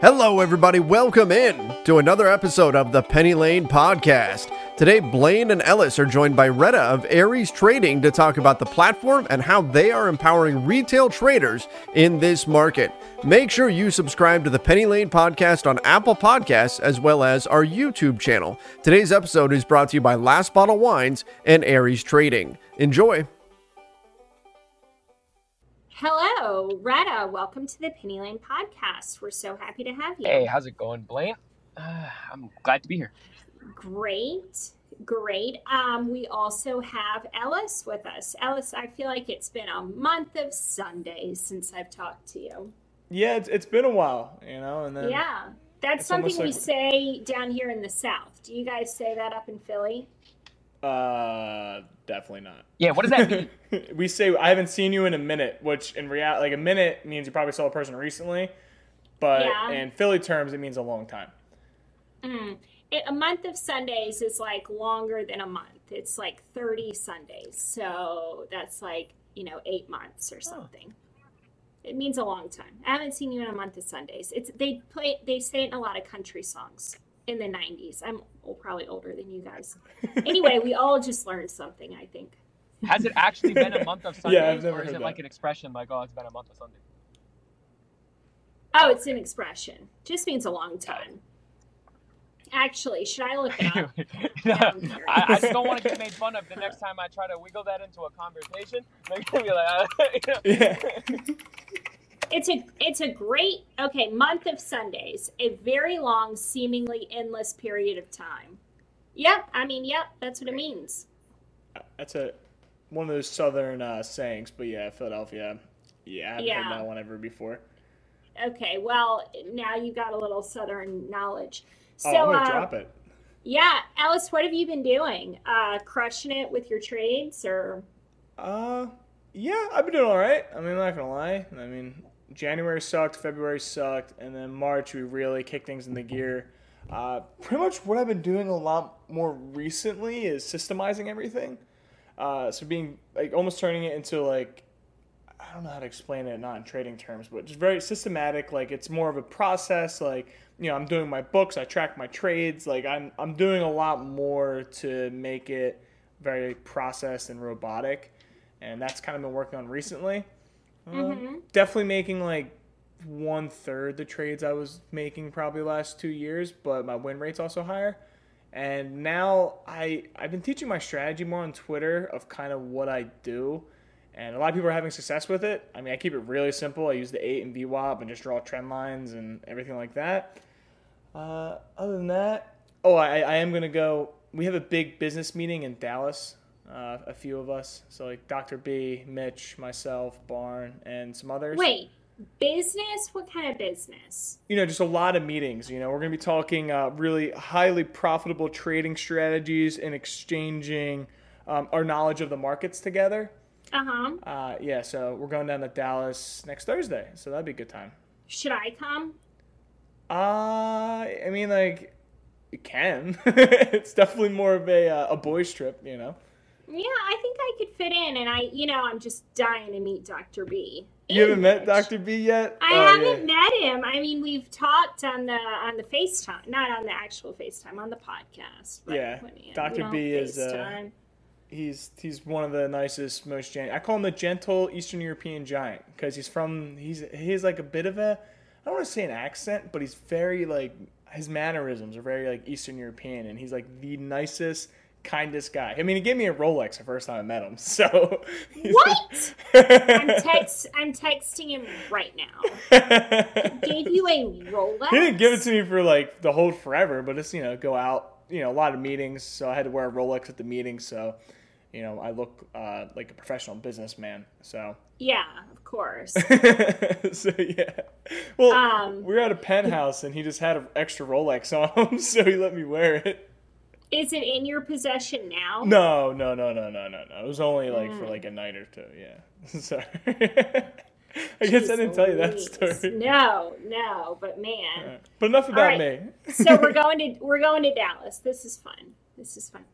Hello, everybody. Welcome in to another episode of the Penny Lane Podcast. Today, Blaine and Ellis are joined by Retta of Aries Trading to talk about the platform and how they are empowering retail traders in this market. Make sure you subscribe to the Penny Lane Podcast on Apple Podcasts as well as our YouTube channel. Today's episode is brought to you by Last Bottle Wines and Aries Trading. Enjoy. Hello, Retta. Welcome to the Penny Lane podcast. We're so happy to have you. Hey, how's it going, Blaine? Uh, I'm glad to be here. Great, great. Um, we also have Ellis with us. Ellis, I feel like it's been a month of Sundays since I've talked to you. Yeah, it's, it's been a while, you know, and then Yeah, that's something almost we like- say down here in the South. Do you guys say that up in Philly? Uh, definitely not. Yeah, what does that mean? we say I haven't seen you in a minute, which in reality, like a minute means you probably saw a person recently, but Yeah. in Philly terms, it means a long time. Mm. It, a month of Sundays is like longer than a month. It's like 30 Sundays. So that's like, you know, eight months or something. It means a long time. I haven't seen you in a month of Sundays. It's they play they say it in a lot of country songs in the 90s. I'm probably older than you guys. Anyway, we all just learned something, I think. Has it actually been a month of Sundays, Yeah, I've never or is heard it like that. an expression like, oh, it's been a month of Sundays? Oh, it's an expression. Just means a long time. Actually, should I look it up? I, I just don't want to get made fun of the next time I try to wiggle that into a conversation. They're gonna be like, uh, you know. Yeah. It's a it's a great okay month of Sundays, a very long, seemingly endless period of time. Yep, I mean, yep, that's what it means. That's a one of those southern uh, sayings, but yeah, Philadelphia. Yeah, I haven't Yeah. heard that one ever before. Okay, well now you got a little southern knowledge. So, Oh, I'm gonna uh, drop it. yeah, Ellis, what have you been doing? Uh, crushing it with your trades, or Uh, yeah, I've been doing all right. I mean, I'm not gonna lie. I mean, January sucked, February sucked, and then March we really kicked things in the gear. Uh, pretty much what I've been doing a lot more recently is systemizing everything. Uh, so being like almost turning it into like I don't know how to explain it, not in trading terms, but just very systematic. Like it's more of a process. Like you know, I'm doing my books, I track my trades. Like I'm I'm doing a lot more to make it very processed and robotic, and that's kind of been working on recently. Um, Definitely making like one third the trades I was making probably last two years, but my win rate's also higher. And now I I've been teaching my strategy more on Twitter of kind of what I do, and a lot of people are having success with it. I mean, I keep it really simple. I use the eight and VWAP and just draw trend lines and everything like that. Uh, other than that, oh, I, I am gonna go. We have a big business meeting in Dallas. Uh, a few of us, so like Dr. B, Mitch, myself, Barn, and some others wait, business? What kind of business? you know, just a lot of meetings. You know, we're going to be talking uh, really highly profitable trading strategies and exchanging um, our knowledge of the markets together. Uh huh. Uh, yeah, so we're going down to Dallas next Thursday, so that'd be a good time. Should I come? Uh, I mean, like, you can. it's definitely more of a uh, a boys trip, you know. Yeah, I think I could fit in, and I, you know, I'm just dying to meet Dr. B. You haven't met Dr. B yet? I Oh, haven't yeah. met him. I mean, we've talked on the on the FaceTime, not on the actual FaceTime, on the podcast. Yeah, you- Dr. you know, B is, uh, He's he's one of the nicest, most gen. I call him the gentle Eastern European giant because he's from he's he has like a bit of a I don't want to say an accent, but he's very like his mannerisms are very like Eastern European, and he's like the nicest, kindest guy. I mean, he gave me a Rolex the first time I met him. So What? I'm text I'm texting him right now. Gave you a Rolex? he didn't give it to me for like the whole forever, but it's you know go out, you know, a lot of meetings, so I had to wear a Rolex at the meeting, so you know I look uh, like a professional businessman. So Yeah, of course. so yeah, well, Um, we were at a penthouse and he just had an extra Rolex on him, so he let me wear it. Is it in your possession now? No, no, no, no, no, no, no. It was only like Mm. for like a night or two. Yeah, sorry. I guess I didn't tell you that Jeez story. No, no, but man. Alright. But enough about All me. so we're going to we're going to Dallas. This is fun. This is fun.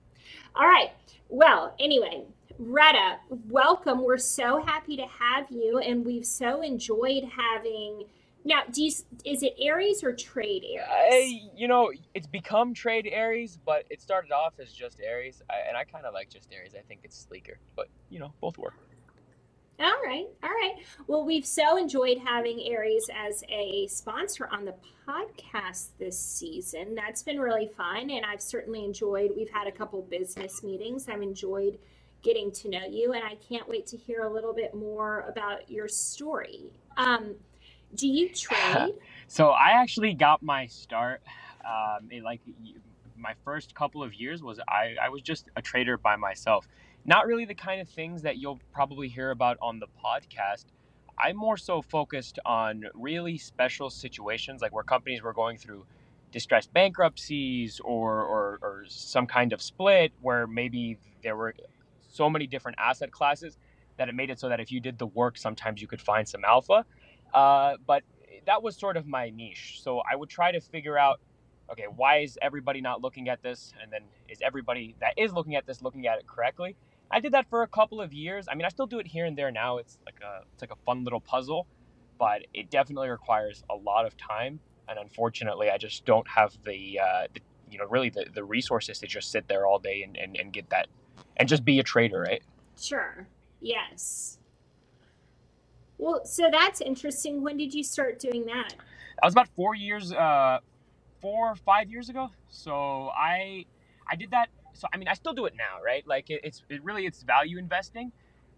All right. Well, anyway, Retta, welcome. We're so happy to have you, and we've so enjoyed having Now, do you, is it Aries or trade Aries? I, you know, it's become trade Aries, but it started off as just Aries, I, and I kind of like just Aries. I think it's sleeker, but you know, both work. All right, all right. Well, we've so enjoyed having Aries as a sponsor on the podcast this season. That's been really fun, and I've certainly enjoyed. We've had a couple business meetings. I've enjoyed getting to know you, and I can't wait to hear a little bit more about your story. Um, do you trade? so I actually got my start. Um, in like my first couple of years was I, I was just a trader by myself. Not really the kind of things that you'll probably hear about on the podcast. I'm more so focused on really special situations, like where companies were going through distressed bankruptcies or, or, or some kind of split where maybe there were so many different asset classes that it made it so that if you did the work, sometimes you could find some alpha. Uh, but that was sort of my niche. So I would try to figure out, okay, why is everybody not looking at this? And then is everybody that is looking at this looking at it correctly? I did that for a couple of years. I mean, I still do it here and there now. It's like a it's like a fun little puzzle, but it definitely requires a lot of time. And unfortunately, I just don't have the, uh, the you know really the, the resources to just sit there all day and, and, and get that and just be a trader, right? Sure. Yes. Well, so that's interesting. When did you start doing that? That was about four years, uh, four or five years ago. So I, I did that. So I mean, I still do it now, right? Like it, it's it really it's value investing,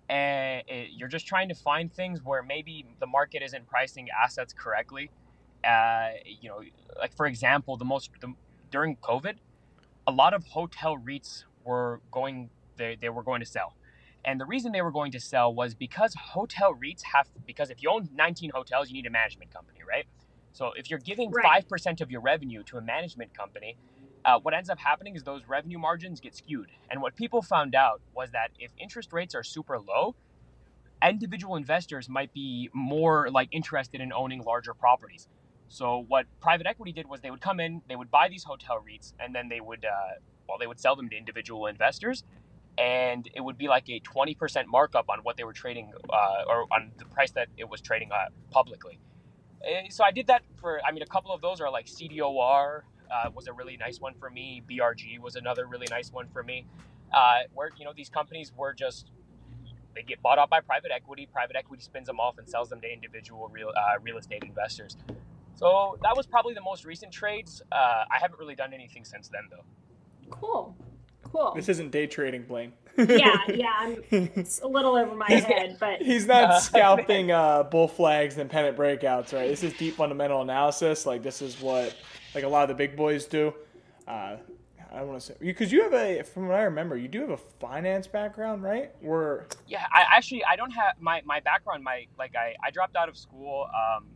and it, you're just trying to find things where maybe the market isn't pricing assets correctly. Uh, you know, like for example, the most the, during COVID, a lot of hotel REITs were going they, they were going to sell and the reason they were going to sell was because hotel REITs have, because if you own 19 hotels, you need a management company, right? So if you're giving Right. 5% of your revenue to a management company, uh, what ends up happening is those revenue margins get skewed. And what people found out was that if interest rates are super low, individual investors might be more like interested in owning larger properties. So what private equity did was they would come in, they would buy these hotel REITs, and then they would, uh, well, they would sell them to individual investors, and it would be like a twenty percent markup on what they were trading, uh, or on the price that it was trading publicly. Eh, So I did that for, I mean, a couple of those are like CDOR uh, was a really nice one for me. BRG was another really nice one for me. Uh, where you know these companies were just they get bought out by private equity. Private equity spins them off and sells them to individual real uh, real estate investors. So that was probably the most recent trades. Uh, I haven't really done anything since then, though. Cool. Cool. This isn't day trading, Blaine. yeah, yeah. I'm, it's a little over my head, but He's not scalping uh, bull flags and pennant breakouts, right? This is deep fundamental analysis. Like this is what like a lot of the big boys do. Uh, I don't want to say because you have a, from what I remember, you do have a finance background, right? Where Yeah, I actually I don't have my my background. My like I I dropped out of school, um,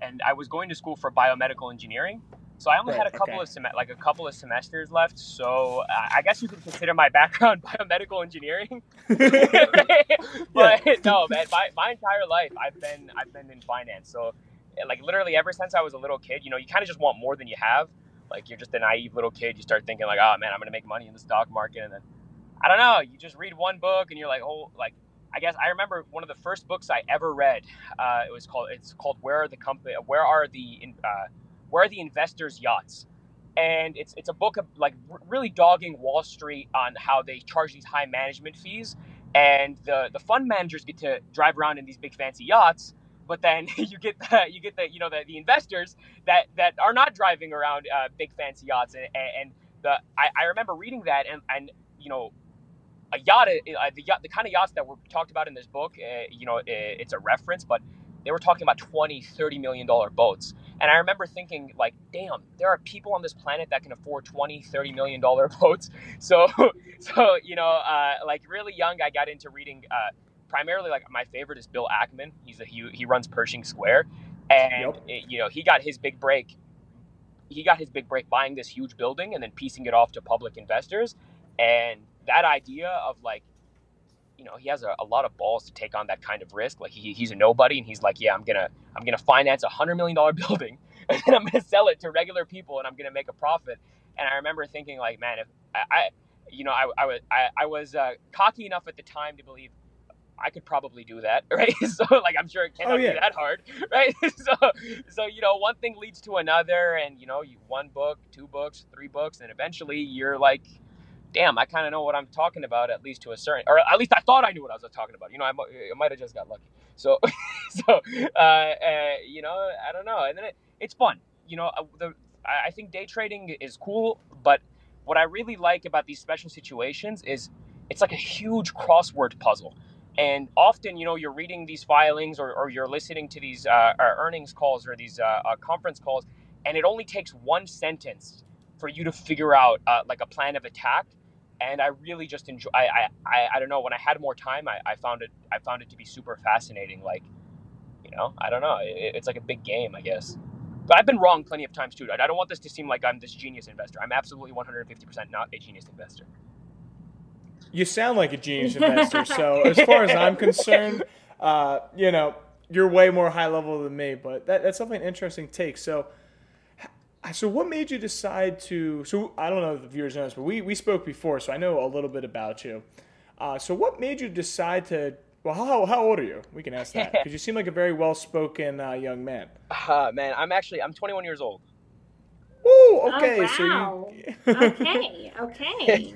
and I was going to school for biomedical engineering. So I only Right, had a couple okay. of sem- like a couple of semesters left. So uh, I guess you could consider my background biomedical engineering. but no, man, my, my entire life I've been I've been in finance. So like literally ever since I was a little kid, you know, you kind of just want more than you have. Like you're just a naive little kid. You start thinking like, oh man, I'm gonna make money in the stock market, and then I don't know. You just read one book and you're like, oh, like I guess I remember one of the first books I ever read. Uh, it was called it's called Where Are the Company Where Are the uh, Where Are the Investors Yachts? And it's it's a book of like really dogging Wall Street on how they charge these high management fees, and the the fund managers get to drive around in these big fancy yachts. But then you get the you get the you know the, the investors that that are not driving around uh, big fancy yachts and, and the I, I remember reading that and and you know a yacht, uh, the yacht, the kind of yachts that were talked about in this book, uh, you know, uh, it's a reference, but they were talking about 20, 30 million dollar boats. And I remember thinking like, damn, there are people on this planet that can afford 20, 30 million dollar boats. So, so, you know, uh, like really young, I got into reading, uh, primarily like my favorite is Bill Ackman. He's a, he, he runs Pershing Square and Yep. it- you know, he got his big break. He got his big break buying this huge building and then piecing it off to public investors. And that idea of like, you know, he has a, a lot of balls to take on that kind of risk. Like he, he's a nobody, and he's like, yeah, I'm gonna I'm gonna finance a hundred million dollar building, and then I'm gonna sell it to regular people, and I'm gonna make a profit. And I remember thinking like, man, if I, I you know, I, I was I, I was uh, cocky enough at the time to believe I could probably do that, right? So like I'm sure it cannot Oh, yeah. be that hard, right? so so you know one thing leads to another, and you know you one book, two books, three books, and eventually you're like, damn, I kind of know what I'm talking about at least to a certain, or at least I thought I knew what I was talking about. You know, I, I might have just got lucky. So so uh, uh, you know I don't know, and then it, it's fun. You know, uh, the I think day trading is cool, but what I really like about these special situations is it's like a huge crossword puzzle. And often, you know, you're reading these filings or, or you're listening to these uh, uh, earnings calls or these uh, conference calls, and it only takes one sentence for you to figure out uh, like a plan of attack. And I really just enjoy. I, I, I, don't know. When I had more time, I, I found it. I found it to be super fascinating. Like, you know, I don't know. It, it's like a big game, I guess. But I've been wrong plenty of times too. I don't want this to seem like I'm this genius investor. I'm absolutely 150% not a genius investor. You sound like a genius investor. So as far as I'm concerned, uh, you know, you're way more high level than me. But that, that's something interesting take. So, so what made you decide to? So I don't know if the viewers know this, but we we spoke before, so I know a little bit about you. Uh, so what made you decide to? Well, how, how old are you? We can ask that because you seem like a very well spoken uh, young man. Uh, man, I'm actually I'm 21 years old. Woo! Okay, oh, so wow. you. okay, okay.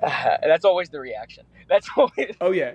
that's always the reaction. That's always. oh yeah,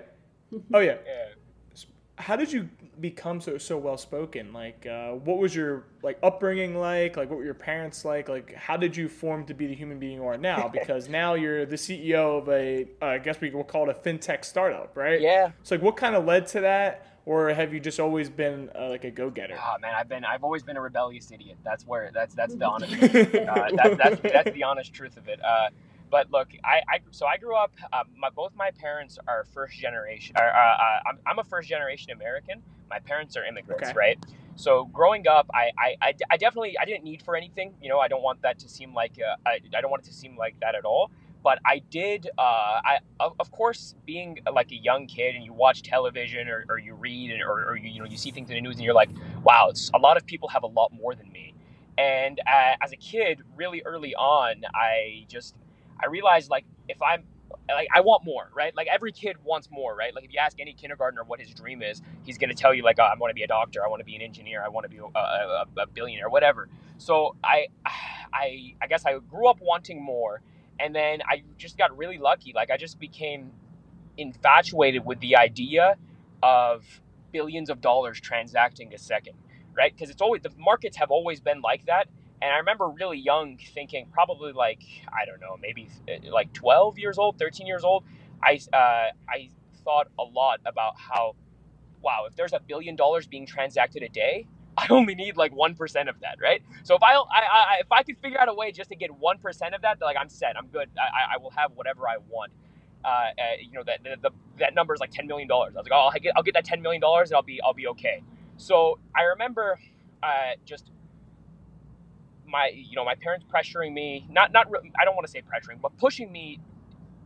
oh yeah. Yeah. how did you become so so well spoken like uh, what was your like upbringing like like what were your parents like like how did you form to be the human being you are now because now you're the ceo of a uh, i guess we will call it a fintech startup right Yeah. so like what kind of led to that or have you just always been uh, like a go-getter Oh man, I've been I've always been a rebellious idiot. That's where that's that's the honest. uh, that, that's that's the honest truth of it. Uh, but look, I, I so I grew up. Uh, my, both my parents are first generation. Are, uh, I'm, I'm a first generation American. My parents are immigrants, Okay. right? So growing up, I, I, I, I definitely I didn't need for anything. You know, I don't want that to seem like uh, I, I don't want it to seem like that at all. But I did. Uh, I of, of course, being like a young kid, and you watch television or, or you read, and, or, or you, you know you see things in the news, and you're like, wow, it's, a lot of people have a lot more than me. And uh, as a kid, really early on, I just I realized like if I'm like I want more, right? Like every kid wants more, right? Like if you ask any kindergartner what his dream is, he's going to tell you like oh, I want to be a doctor, I want to be an engineer, I want to be a, a, a billionaire, whatever. So I I I guess I grew up wanting more, and then I just got really lucky. Like I just became infatuated with the idea of billions of dollars transacting a second, right? Because it's always the markets have always been like that. And I remember really young thinking, probably like I don't know, maybe uh, like 12 years old, 13 years old. I uh, I thought a lot about how, wow, if there's a billion dollars being transacted a day, I only need like one percent of that, right? So if I, I, I if I could figure out a way just to get one percent of that, like I'm set, I'm good. I, I will have whatever I want. Uh, uh, you know that the, the, that number is like ten million dollars. I was like, oh, I'll get I'll get that ten million dollars and I'll be I'll be okay. So I remember uh, just my you know my parents pressuring me not not I don't want to say pressuring but pushing me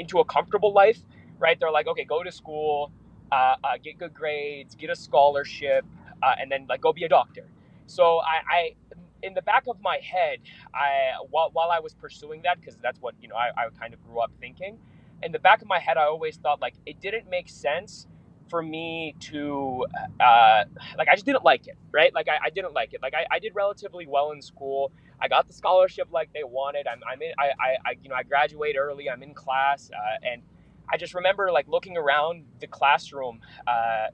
into a comfortable life right? They're like okay go to school uh, uh, get good grades get a scholarship uh, and then like go be a doctor. So I, I in the back of my head I while, while I was pursuing that because that's what you know I, I kind of grew up thinking in the back of my head I always thought like it didn't make sense for me to uh, like I just didn't like it, right? Like I, I didn't like it. Like I, I did relatively well in school. I got the scholarship like they wanted. I'm, I'm in. I, I, I you know I graduate early. I'm in class, uh, and I just remember like looking around the classroom uh,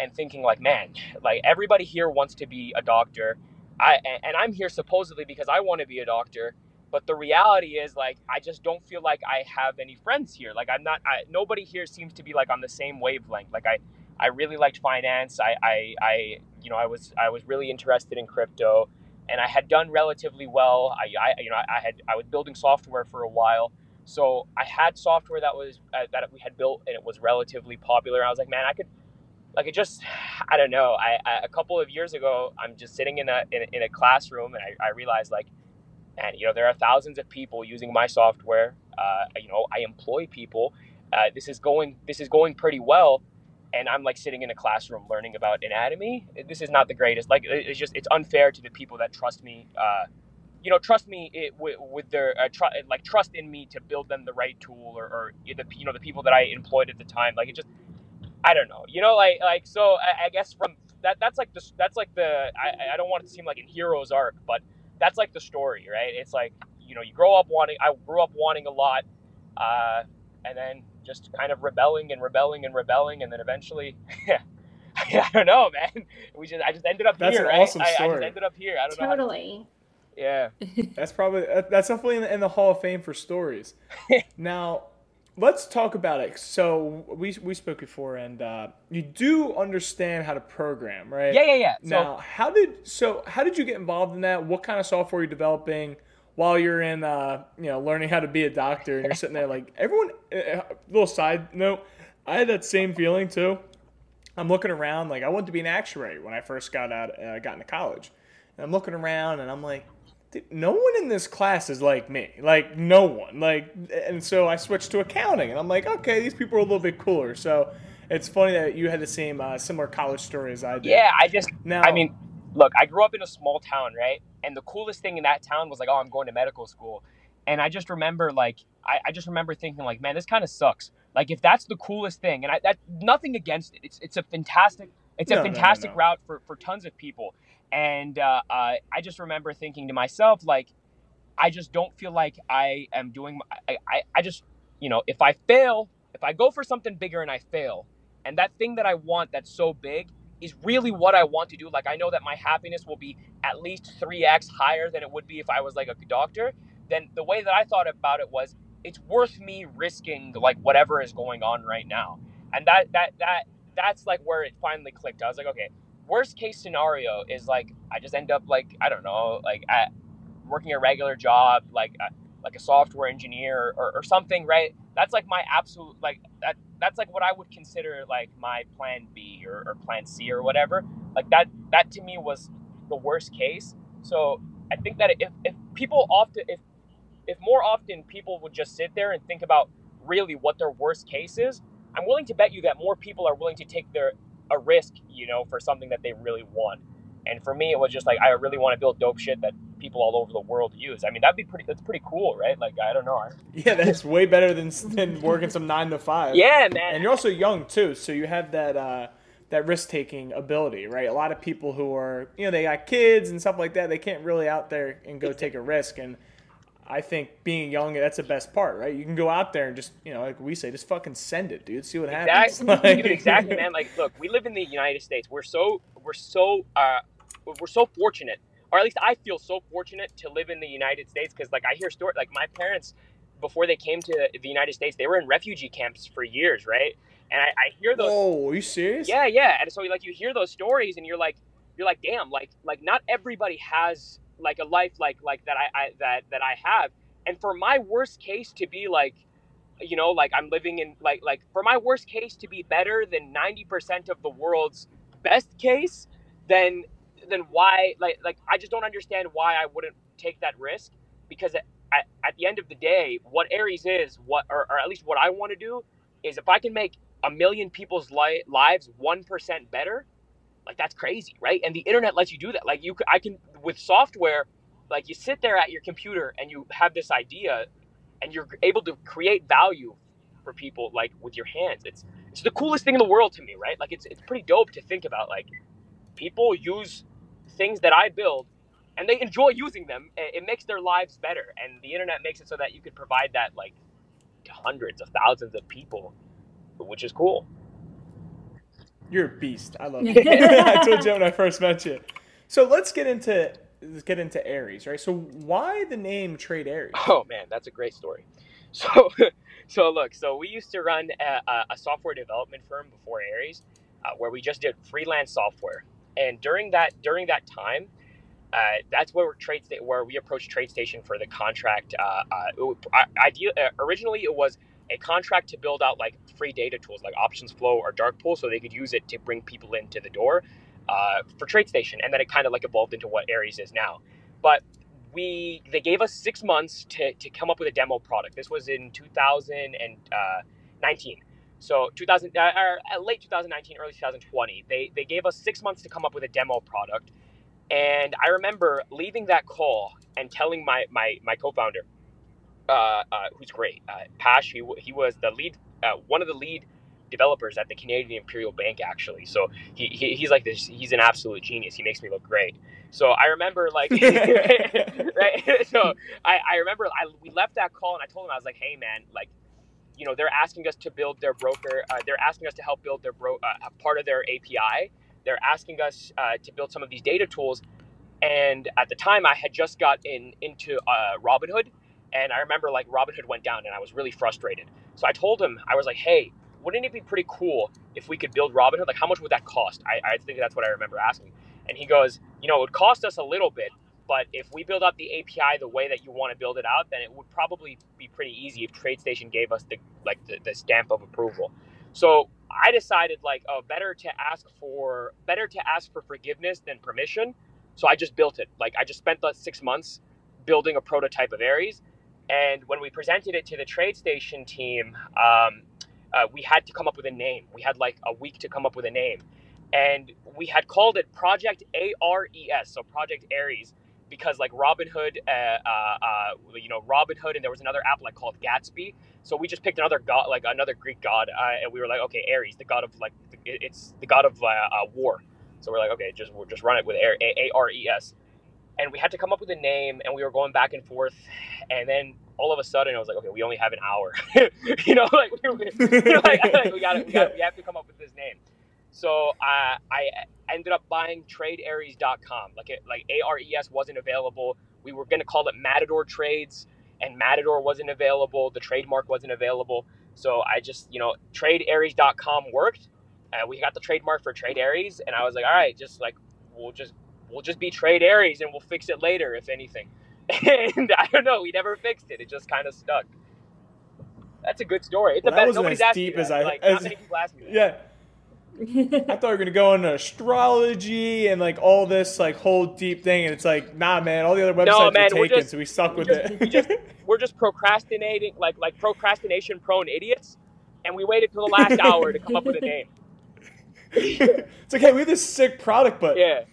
and thinking like, man, like everybody here wants to be a doctor. I and, and I'm here supposedly because I want to be a doctor. But the reality is, like, I just don't feel like I have any friends here. Like, I'm not. I, nobody here seems to be like on the same wavelength. Like, I, I really liked finance. I, I, I, you know, I was, I was really interested in crypto, and I had done relatively well. I, I you know, I had, I was building software for a while, so I had software that was uh, that we had built, and it was relatively popular. I was like, man, I could, like, it just, I don't know. I, I a couple of years ago, I'm just sitting in a in, a- in a classroom, and I, I realized like and you know there are thousands of people using my software. Uh, you know i employ people. Uh, this is going this is going pretty well. And i'm like sitting in a classroom learning about anatomy. This is not the greatest. Like it's just it's unfair to the people that trust me. Uh, you know trust me it, with, with their uh, tr- like trust in me to build them the right tool or, or the you know the people that i employed at the time. Like it just I don't know. You know, like like so. I, I guess from that that's like the that's like the I, I don't want it to seem like a hero's arc, but that's like the story, right? It's like you know you grow up wanting. I grew up wanting a lot, uh, and then just kind of rebelling and rebelling and rebelling, and then eventually. I don't know, man. We just I just ended up That's here, an right? awesome I, I story. just ended up here. I don't know. how to- Totally. yeah. That's probably that's definitely in the, in the Hall of Fame for stories. now, let's talk about it. So we we spoke before, and uh, you do understand how to program, right? Yeah, yeah, yeah. So Now, how did so how did you get involved in that? What kind of software are you developing while you're in uh, you know learning how to be a doctor and you're sitting there like everyone? Uh, little side note, I had that same feeling too. I'm looking around like I wanted to be an actuary when I first got out uh, got into college, and I'm looking around and I'm like. "Dude, No one in this class is like me. Like no one. Like and so I switched to accounting and I'm like, okay, these people are a little bit cooler. So it's funny that you had the same uh, similar college story as I did. yeah, I just Now I mean, look, I grew up in a small town, right? And the coolest thing in that town was like, oh, I'm going to medical school. And I just remember, like, I, I just remember thinking, like, man, this kind of sucks. Like, if that's the coolest thing, and I that nothing against it, it's it's a fantastic, it's No, a no, no, fantastic no. route for for tons of people. And uh, uh, I just remember thinking to myself, like, I just don't feel like I am doing. I, I I just, you know, if I fail, if I go for something bigger and I fail, and that thing that I want that's so big is really what I want to do. Like I know that my happiness will be at least 3x higher than it would be if I was like a doctor. Then the way that I thought about it was it's worth me risking like whatever is going on right now. And that that that that's like where it finally clicked. I was like, okay, worst case scenario is like I just end up like I don't know, like at working a regular job, like uh, like a software engineer or, or something, right? That's like my absolute like that that's like what I would consider like my plan B or, or plan C or whatever. Like that that to me was the worst case. So I think that if, if people often if if more often people would just sit there and think about really what their worst case is, I'm willing to bet you that more people are willing to take their a risk, you know, for something that they really want. And for me, it was just like I really want to build dope shit that people all over the world use. I mean, that'd be pretty. That's pretty cool, right? Like I don't know. Yeah, that's way better than than working some nine to five. Yeah, man. and you're also young too, so you have that uh, that risk taking ability, right? A lot of people who are you know they got kids and stuff like that, they can't really out there and go take a risk. And I think being young, that's the best part, right? You can go out there and just you know, like we say, just fucking send it, dude. See what happens. Exactly, Like- dude, exactly, man. Like, look, we live in the United States. We're so we're so uh, we're so fortunate, or at least I feel so fortunate to live in the United States because, like, I hear stories. Like, my parents, before they came to the United States, they were in refugee camps for years, right? And I, I hear those. Oh, are you serious? Yeah, yeah. And so like you hear those stories and you're like you're like, damn, like like not everybody has like a life like like that I, I that that I have. And for my worst case to be like you know, like I'm living in like like for my worst case to be better than 90% of the world's best case, then then why like like I just don't understand why I wouldn't take that risk because at, at, at the end of the day, what Aries is, what or, or at least what I want to do is if I can make a million people's li- lives 1% better, like that's crazy, right? And the internet lets you do that. Like you I can with software, like you sit there at your computer and you have this idea and you're able to create value for people like with your hands. It's it's the coolest thing in the world to me, right? Like it's it's pretty dope to think about like people use things that I build and they enjoy using them. It it makes their lives better and the internet makes it so that you could provide that like to hundreds of thousands of people, which is cool. You're a beast. I love you. I told you when I first met you. So let's get into let's get into Aries, right? So why the name Trade Aries? Oh man, that's a great story. So, so look, so we used to run a, a- a software development firm before Aries, uh, where we just did freelance software. And during that during that time, uh, that's where we're trade sta- where we approached TradeStation for the contract. Uh, uh, it I- idea uh, originally it was a contract to build out like free data tools like Options Flow or Dark Pool, so they could use it to bring people into the door uh, for TradeStation, and then it kind of like evolved into what Aries is now. But we they gave us six months to, to come up with a demo product. This was in 2019. So 2000 uh, uh, late 2019, early 2020. They they gave us six months to come up with a demo product, and I remember leaving that call and telling my my my co-founder, uh, uh, who's great, uh, Pash. He, he was the lead, uh, one of the lead developers at the Canadian Imperial Bank actually. So he, he he's like this. He's an absolute genius. He makes me look great. So I remember like, right? So I, I remember I, we left that call and I told him I was like, hey man, like, you know, they're asking us to build their broker. Uh, they're asking us to help build their bro uh, part of their API. They're asking us uh, to build some of these data tools. And at the time, I had just got in into uh, Robinhood, and I remember like Robinhood went down, and I was really frustrated. So I told him I was like, hey, wouldn't it be pretty cool if we could build Robinhood? Like, how much would that cost? I, I think that's what I remember asking. And he goes, you know, it would cost us a little bit, but if we build up the API the way that you want to build it out, then it would probably be pretty easy if TradeStation gave us the like the, the stamp of approval. So I decided like, oh, better to ask for better to ask for forgiveness than permission. So I just built it. Like I just spent the six months building a prototype of Aries, and when we presented it to the TradeStation team, um, uh, we had to come up with a name. We had like a week to come up with a name, and we had called it Project ARES, so Project Aries, because like Robinhood, uh, uh, uh, you know, Robin Hood, and there was another app like called Gatsby. So we just picked another god, like another Greek god, uh, and we were like, okay, Aries, the god of like, it's the god of uh, war. So we're like, okay, just we'll just run it with A R E S, and we had to come up with a name, and we were going back and forth, and then all of a sudden I was like, okay, we only have an hour, you know, like, we, like, like we got we got we have to come up with this name. So uh, I ended up buying TradeAries.com. Like it, like ARES wasn't available. We were going to call it Matador Trades, and Matador wasn't available. The trademark wasn't available. So I just, you know, TradeAries.com worked. Uh, we got the trademark for Trade Aries, and I was like, all right, just like we'll just we'll just be Trade Aries, and we'll fix it later if anything. And I don't know, we never fixed it. It just kind of stuck. That's a good story. It's well, the best. wasn't Nobody's as deep as. I. like, as, not many people ask me that. Yeah. I thought we were gonna go into astrology and like all this like whole deep thing, and it's like, nah, man. All the other websites No, man, taken, just- so we stuck with just- it. we just- we're just procrastinating, like like procrastination prone idiots, and we waited till the last hour to come up with a name. it's like, hey, we have this sick product, but Yeah.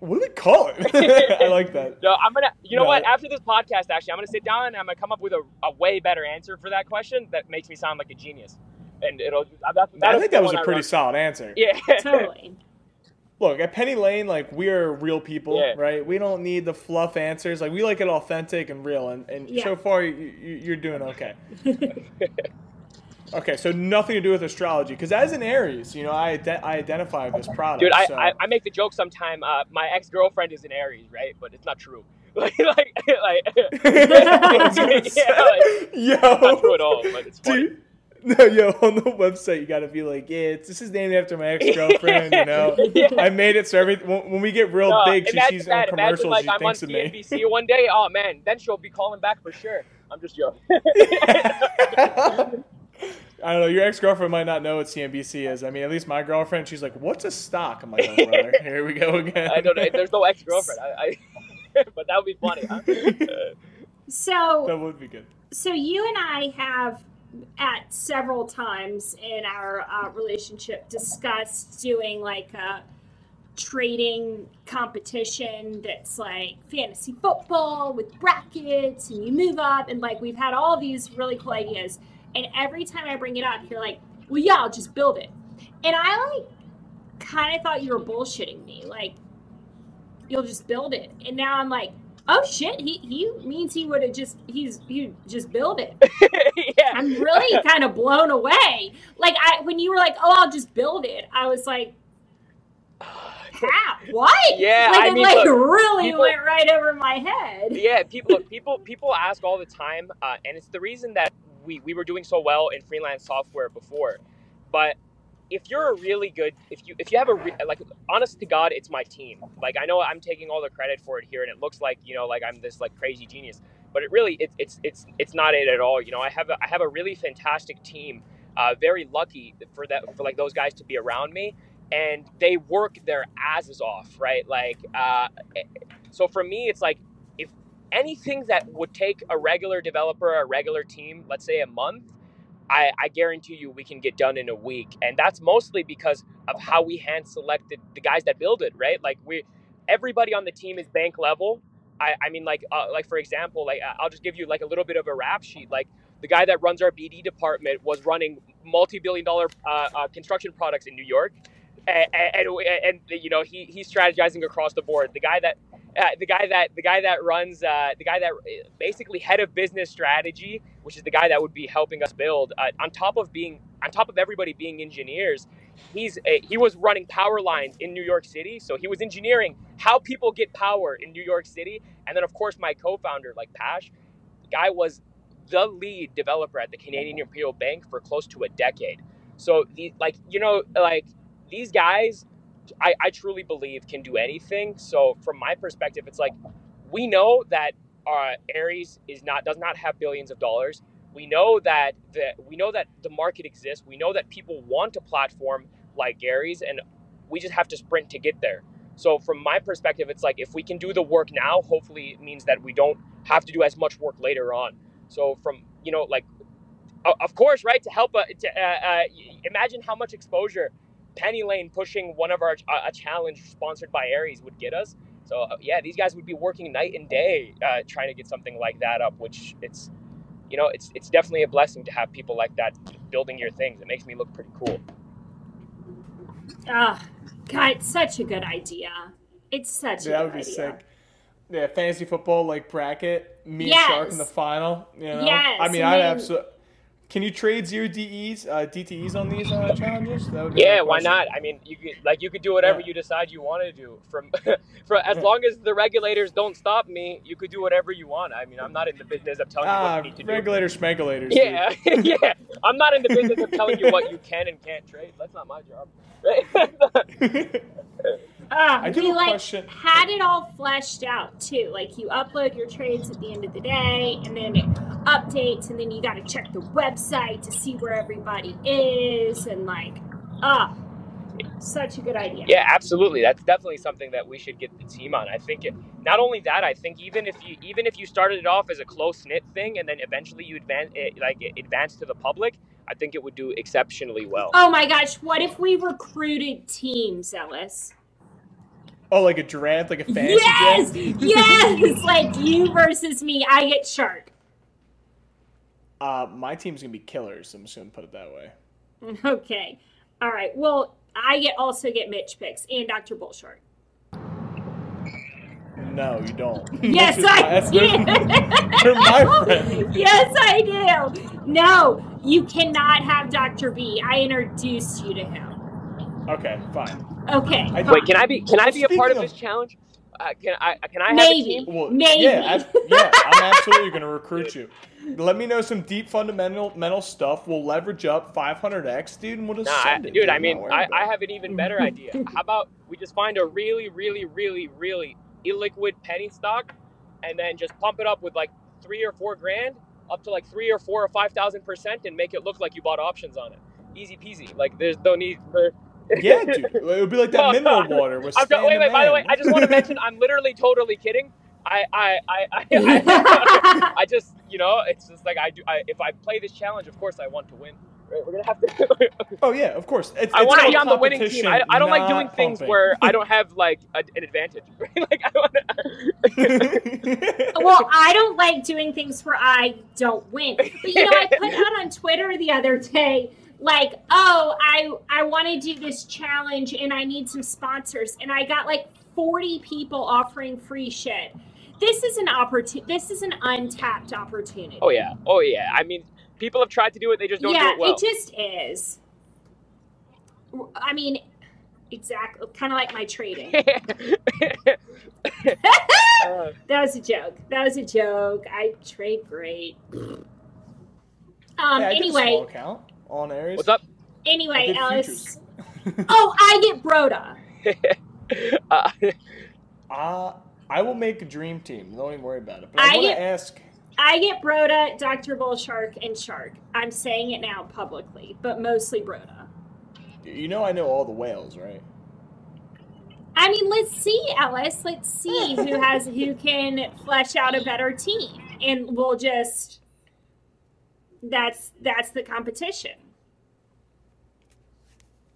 What do we call it? I like that. No, I'm gonna. You know No. what? After this podcast, actually, I'm gonna sit down and I'm gonna come up with a, a way better answer for that question that makes me sound like a genius. And it'll. That's, I think that was when a I pretty run- solid answer. Yeah. totally. Look, at Penny Lane, like we are real people, Yeah. right? We don't need the fluff answers. Like we like it authentic and real. And, and Yeah. so far, you, you, you're doing okay. okay, so nothing to do with astrology, because as an Aries, you know, I ide- I identify with this product. Dude, I, so. I, I make the joke sometime. Uh, my ex girlfriend is an Aries, right? But it's not true. like, like, like, I was gonna say, Yeah, like, yo, not true at all. But it's funny. Dude, no, yo, on the website you gotta be like, yeah, it's, this is named after my ex girlfriend. You know, Yeah. I made it so every when, when we get real No, big, she imagine sees that. on Imagine commercials, like she I'm on thinks of me. CNBC one day. Oh man, then she'll be calling back for sure. I'm just joking. I don't know. Your ex girlfriend might not know what CNBC is. I mean, at least my girlfriend, she's like, "What's a stock?" I'm like, "Oh, brother, here we go again." I don't know. There's no ex girlfriend. I, I but that would be funny. Huh? Uh, So that would be good. so you and I have at several times in our uh, relationship discussed doing like a trading competition that's like fantasy football with brackets and you move up and like we've had all these really cool ideas and every time I bring it up you're like well yeah I'll just build it and I like kind of thought you were bullshitting me like you'll just build it and now I'm like oh shit he he means he would have just he's he just build it yeah. I'm really kind of blown away. Like I when you were like, "Oh, I'll just build it," I was like, "How? What?" Yeah, like I it mean, like look, really people- went right over my head. yeah, people people people ask all the time, uh, and it's the reason that we we were doing so well in freelance software before. But if you're a really good, if you if you have a re, like, honest to God, it's my team. Like I know I'm taking all the credit for it here, and it looks like you know like I'm this like crazy genius, but it really it, it's it's it's not it at all. You know, I have a, I have a really fantastic team. Uh, very lucky for that for like those guys to be around me and they work their asses off right like uh, so for me it's like anything that would take a regular developer a regular team let's say a month I, I guarantee you we can get done in a week. And that's mostly because of how we hand selected the guys that build it right? Like we everybody on the team is bank level. I, I mean like uh, like for example like i'll just give you like a little bit of a rap sheet. Like the guy that runs our bd department was running multi-billion dollar uh, uh, construction products in New York, and, and, and, you know he he's strategizing across the board. The guy that uh, the guy that the guy that runs uh, the guy that uh, basically head of business strategy, which is the guy that would be helping us build. Uh, on top of being on top of everybody being engineers, he's a, he was running power lines in New York City, so he was engineering how people get power in New York City. And then of course my co-founder, like Pash, the guy was the lead developer at the Canadian Imperial Bank for close to a decade. So the like you know like these guys I, I truly believe can do anything. So from my perspective, it's like we know that uh, Aries is not does not have billions of dollars. We know that the we know that the market exists. We know that people want a platform like Aries, and we just have to sprint to get there. So from my perspective, it's like if we can do the work now, hopefully it means that we don't have to do as much work later on. So from you know like of course right to help uh, to, uh, uh, imagine how much exposure Penny Lane pushing one of our a challenge sponsored by Aries would get us. So uh, yeah, these guys would be working night and day uh, trying to get something like that up. Which it's, you know, it's it's definitely a blessing to have people like that building your things. It makes me look pretty cool. Ah, God, it's such a good idea. It's such yeah, a that would be idea. sick. Yeah, fantasy football like bracket, me Yes. and Shark in the final. You know? Yes, I mean, and I'd absolutely. Can you trade zero DEs, uh, DTEs on these uh, challenges? That would be Yeah, why not? I mean, you could like you could do whatever Yeah. you decide you want to do. From for as long as the regulators don't stop me, you could do whatever you want. I mean, I'm not in the business of telling you what Ah, you need to do. regulators. Yeah, yeah. I'm not in the business of telling you what you can and can't trade. That's not my job. Right? dude. Ah, I do we a like question. had it all fleshed out too. Like you upload your trades at the end of the day, and then it updates, and then you got to check the website to see where everybody is, and like, ah, such a good idea. Yeah, absolutely. That's definitely something that we should get the team on. I think it, not only that, I think even if you even if you started it off as a close knit thing and then eventually you advance it, like it advance to the public, I think it would do exceptionally well. Oh my gosh, what if we recruited teams, Ellis? Oh, like a draft, like a fantasy Yes, draft. yes, like you versus me. I get shark. Uh, my team's gonna be killers. I'm just gonna put it that way. Okay, all right. Well, I get also get Mitch picks and Dr. Bullshark. No, you don't. Yes, is I do. You're my friend. Yes, I do. No, you cannot have Dr. B. I introduced you to him. Okay, fine. Okay. I- Wait, can I be can I be a part of Speaking this challenge? Uh, can I can I have a Maybe. team? Well, Maybe. Yeah, I, yeah, I'm absolutely gonna recruit you. Let me know some deep fundamental mental stuff. We'll leverage up 500x, dude, and we'll just Nah, I, send it. dude. I I'm mean, I, I have an even better idea. How about we just find a really, really, really, really illiquid penny stock, and then just pump it up with like three or four grand, up to like three or four or five thousand percent, and make it look like you bought options on it. Easy peasy. Like there's no need for. Yeah, dude. It would be like that No, mineral no. water. With I'm Stan t- wait, wait. By the way, I just want to mention I'm literally totally kidding. I, I, I, I, I, I just, you know, it's just like I do. I, if I play this challenge, of course I want to win. Right? We're gonna have to. Oh yeah, of course. It's, I want to be on the winning team. I, I don't like doing competition, things not where I don't have like a, an advantage. Right? Like I want to. well, I don't like doing things where I don't win. But you know, I put out on Twitter the other day, like, oh, I I want to do this challenge and I need some sponsors, and I got like forty people offering free shit. This is an opportunity. This is an untapped opportunity. oh yeah. Oh yeah. I mean, people have tried to do it. They just don't yeah, do it well. It just is. I mean, exactly, kind of like my trading. Uh, That was a joke. That was a joke. I trade great. Um. Yeah, I did a small anyway, account on Aries. what's up? Anyway, did Ellis. Oh, I get Broda. Uh, Uh, I will make a dream team. Don't even worry about it. But I, I want to get- ask. I get Broda, Dr. Bull Shark, and Shark. I'm saying it now publicly, but mostly Broda. You know, I know all the whales, right? I mean, let's see, Ellis. Let's see who has who can flesh out a better team, and we'll just. That's that's the competition.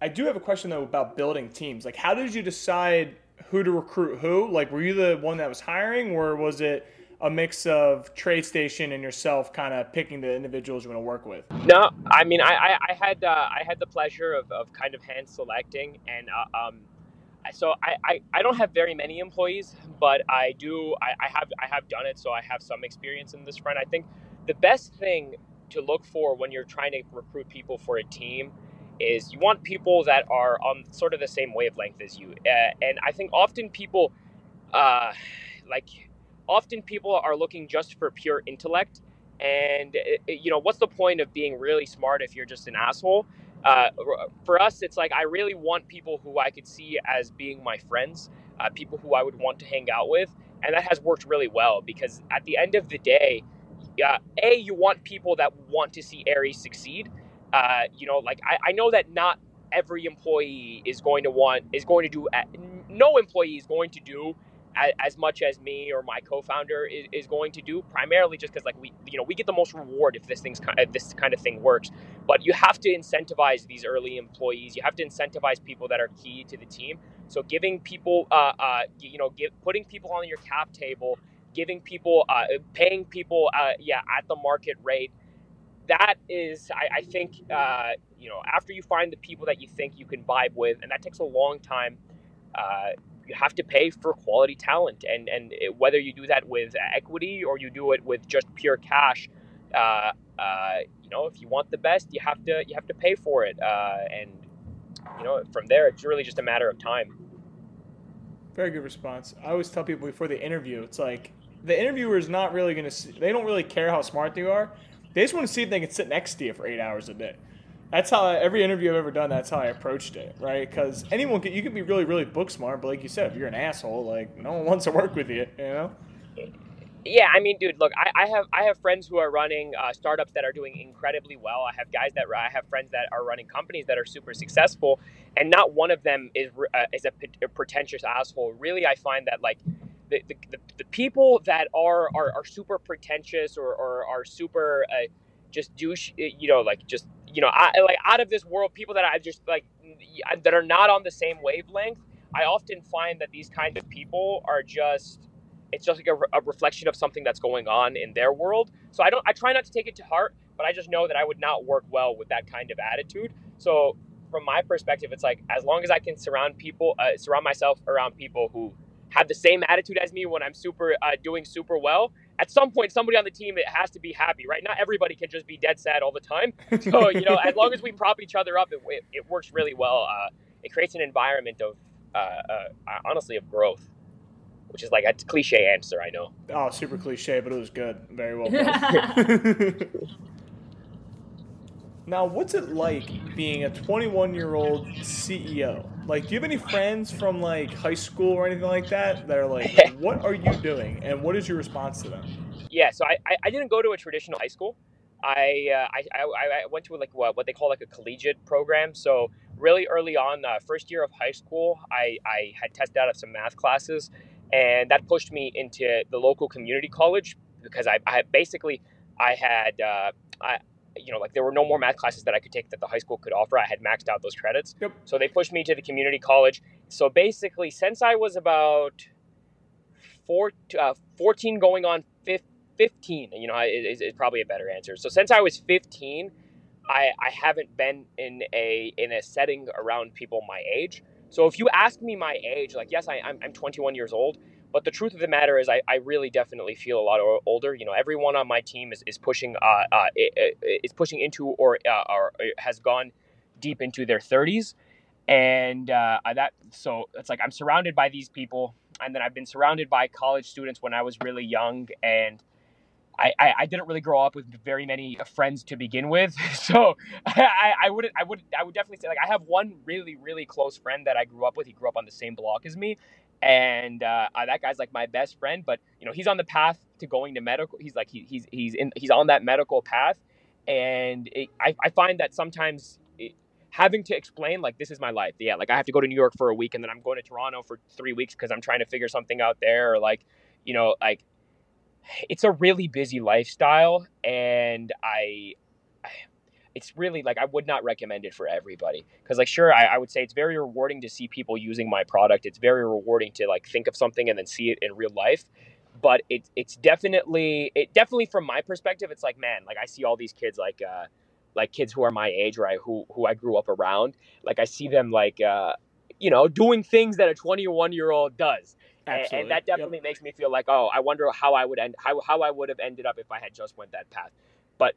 I do have a question though about building teams. Like, how did you decide who to recruit who? Like, were you the one that was hiring, or was it a mix of TradeStation and yourself kind of picking the individuals you want to work with? No, I mean I, I, I had uh, I had the pleasure of, of kind of hand selecting and uh, um, so I, I, I don't have very many employees, but I do I, I have I have done it, so I have some experience in this front. I think the best thing to look for when you're trying to recruit people for a team is you want people that are on sort of the same wavelength as you. Uh, and I think often people, uh, like, often people are looking just for pure intellect. And, uh, you know, what's the point of being really smart if you're just an asshole? Uh, for us, it's like I really want people who I could see as being my friends, uh, people who I would want to hang out with. And that has worked really well because at the end of the day, uh, A, you want people that want to see Aries succeed. Uh, you know, like I, I know that not every employee is going to want, is going to do, no employee is going to do as much as me or my co-founder is, is going to do primarily just because like we you know we get the most reward if this thing's of, this kind of thing works. But you have to incentivize these early employees. You have to incentivize people that are key to the team. So giving people uh, uh, you know give, putting people on your cap table giving people uh, paying people uh, yeah at the market rate that is i, I think uh, you know after you find the people that you think you can vibe with and that takes a long time uh, you have to pay for quality talent, and and it, whether you do that with equity or you do it with just pure cash, uh, uh, you know, if you want the best, you have to you have to pay for it, and you know, from there, it's really just a matter of time. Very good response. I always tell people before the interview, it's like the interviewer is not really going to. They don't really care how smart you are. They just want to see if they can sit next to you for eight hours a day that's how I, every interview I've ever done. That's how I approached it, right? Because anyone can, you can be really, really book smart, but like you said, if you're an asshole, like no one wants to work with you, you know. Yeah, I mean, dude, look, I, I have I have friends who are running uh, startups that are doing incredibly well. I have guys that I have friends that are running companies that are super successful, and not one of them is uh, is a, a pretentious asshole. Really, I find that like the, the, the, the people that are, are, are super pretentious or, or are super uh, just douche, you know, like just you know, I, like out of this world, people that I just like that are not on the same wavelength. I often find that these kinds of people are just it's just like a, a, reflection of something that's going on in their world. So I don't I try not to take it to heart, but I just know that I would not work well with that kind of attitude. So from my perspective, it's like as long as I can surround people, uh, surround myself around people who have the same attitude as me when I'm super uh, doing super well, at some point somebody on the team it has to be happy right? Not everybody can just be dead sad all the time. So you know as long as we prop each other up it, it, it works really well uh, it creates an environment of uh, uh, honestly of growth which is like a cliche answer i know. Oh super cliche but it was good. Very well now what's it like being a 21 year old ceo like, do you have any friends from like high school or anything like that that are like, what are you doing, and what is your response to them? Yeah, so I, I didn't go to a traditional high school. I, uh, I, I, I, went to like what, what they call like a collegiate program. So really early on, uh, first year of high school, I, I had tested out of some math classes, and that pushed me into the local community college because I, I basically I had uh, I, you know, like there were no more math classes that I could take that the high school could offer. I had maxed out those credits. Yep. So they pushed me to the community college. So basically, since I was about four, uh, 14 going on 15, you know, is, is probably a better answer. So since I was 15, I, I haven't been in a in a setting around people my age. So if you ask me my age, like yes, I, I'm, I'm 21 years old, but the truth of the matter is, I, I really definitely feel a lot older. You know, everyone on my team is, is pushing uh, uh, is pushing into or uh, or has gone deep into their 30s, and uh, that so it's like I'm surrounded by these people, and then I've been surrounded by college students when I was really young, and I, I, I didn't really grow up with very many friends to begin with, so I, I wouldn't I would I would definitely say like I have one really really close friend that I grew up with. He grew up on the same block as me, and uh, that guy's like my best friend. But you know, he's on the path to going to medical. He's like he, he's he's in he's on that medical path, and it, I I find that sometimes. It, having to explain like this is my life yeah like i have to go to new york for a week and then i'm going to toronto for three weeks because i'm trying to figure something out there or like you know like it's a really busy lifestyle and i it's really like I would not recommend it for everybody because like sure I, I, would say it's very rewarding to see people using my product. It's very rewarding to like think of something and then see it in real life. but it's it's definitely it definitely from my perspective, it's like man, like I see all these kids like uh, like kids who are my age, right? Who who I grew up around. Like I see them like uh, you know doing things that a 21 year old does. And, and, that definitely yep. makes me feel like, oh, I wonder how I would end, how, how I would have ended up if I had just went that path. But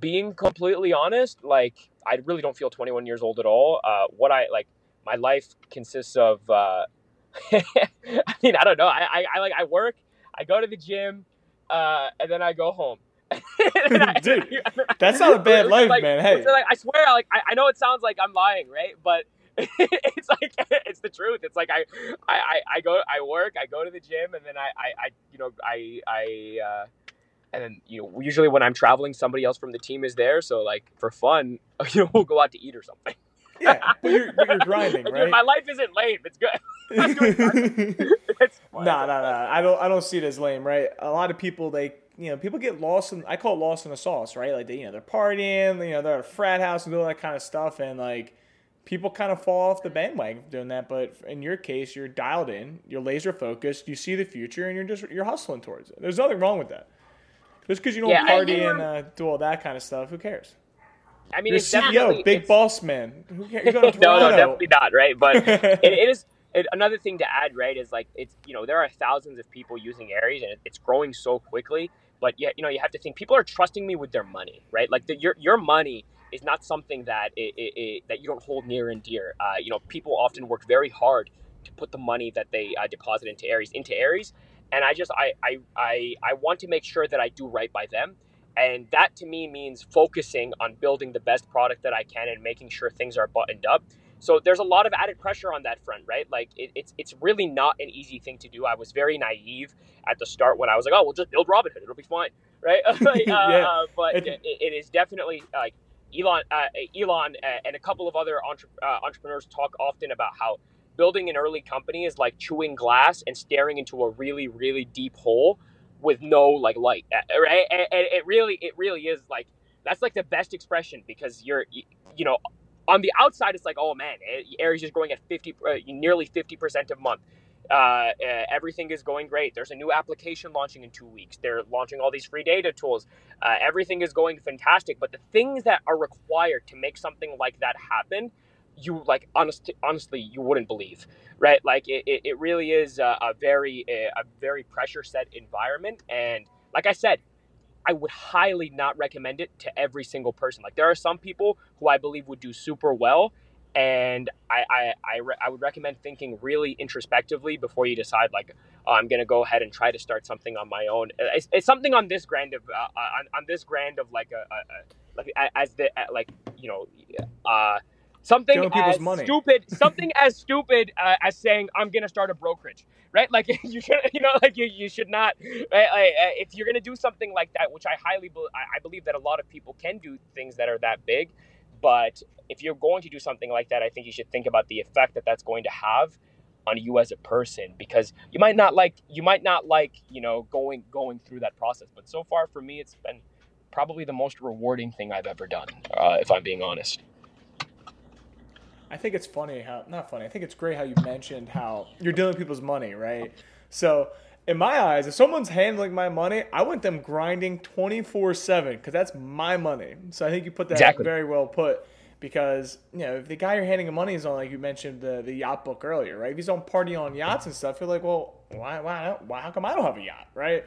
being completely honest, like I really don't feel 21 years old at all. Uh, what I like, my life consists of. Uh, I mean, I don't know. I, I, I, like I work, I go to the gym, uh, and then I go home. I, Dude, that's not a bad life, like, man. Hey, like I swear, like I, I know it sounds like I'm lying, right? But it's like it's the truth. It's like I, I, I go, I work, I go to the gym, and then I, I, I you know, I, I, uh, and you know, usually when I'm traveling, somebody else from the team is there. So like for fun, you know, we'll go out to eat or something. Yeah, but you're, but you're grinding, right? my life isn't lame. It's good. it's no, no, no. I don't. I don't see it as lame, right? A lot of people, they, you know, people get lost in. I call it lost in the sauce, right? Like they, you know, they're partying, you know, they're at a frat house and doing that kind of stuff, and like people kind of fall off the bandwagon doing that. But in your case, you're dialed in, you're laser focused, you see the future, and you're just you're hustling towards it. There's nothing wrong with that. Just because you don't yeah, party and uh, do all that kind of stuff, who cares? I mean, you're it's CEO, big boss man. Who cares? no, no, definitely not, right? But it, it is. It, another thing to add, right, is like it's you know there are thousands of people using Aries and it, it's growing so quickly. But yet, you know, you have to think people are trusting me with their money, right? Like the, your your money is not something that it, that you don't hold near and dear. Uh, you know, people often work very hard to put the money that they uh, deposit into Aries into Aries, and I just I, I I I want to make sure that I do right by them, and that to me means focusing on building the best product that I can and making sure things are buttoned up. So there's a lot of added pressure on that front, right? Like it, it's it's really not an easy thing to do. I was very naive at the start when I was like, oh, we'll just build Robinhood, it'll be fine, right? like, uh, yeah. uh, but it, it is definitely like Elon, uh, Elon, uh, and a couple of other entre- uh, entrepreneurs talk often about how building an early company is like chewing glass and staring into a really, really deep hole with no like light. Right? And, it really, it really is like that's like the best expression because you're, you know, on the outside it's like, oh man, Aries is growing at fifty, uh, nearly fifty percent a month. Uh, uh, everything is going great. There's a new application launching in two weeks. They're launching all these free data tools. Uh, everything is going fantastic. But the things that are required to make something like that happen, you like honest, honestly, you wouldn't believe, right? Like it, it, it really is a, a very a, a very pressure set environment. And like I said, I would highly not recommend it to every single person. Like there are some people who I believe would do super well and I I, I, re- I, would recommend thinking really introspectively before you decide like oh, I'm to go ahead and try to start something on my own. It's, it's something on this grand of uh, on, on this grand of like a, a, a like as the like you know uh, something as money. stupid something as stupid uh, as saying I'm going to start a brokerage. Right, like you should, you know, like you, you should not. Right? Like, uh, if you're gonna do something like that, which I highly, be- I believe that a lot of people can do things that are that big, but if you're going to do something like that, I think you should think about the effect that that's going to have on you as a person because you might not like you might not like you know going going through that process but so far for me it's been probably the most rewarding thing i've ever done uh, if i'm being honest i think it's funny how not funny i think it's great how you mentioned how you're dealing with people's money right so in my eyes, if someone's handling my money, I want them grinding 24 7 because that's my money. So I think you put that exactly. very well put because, you know, if the guy you're handing the money is on, like you mentioned the, the yacht book earlier, right? If he's on party on yachts and stuff, you're like, well, why, why, why, how come I don't have a yacht, right?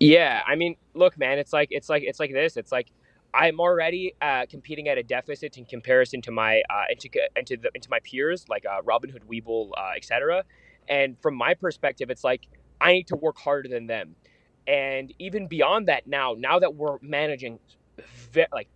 Yeah. I mean, look, man, it's like, it's like, it's like this. It's like, I'm already uh, competing at a deficit in comparison to my uh, into into, the, into my peers like uh, Robinhood, Webull, uh, etc. And from my perspective, it's like I need to work harder than them. And even beyond that, now, now that we're managing ve- like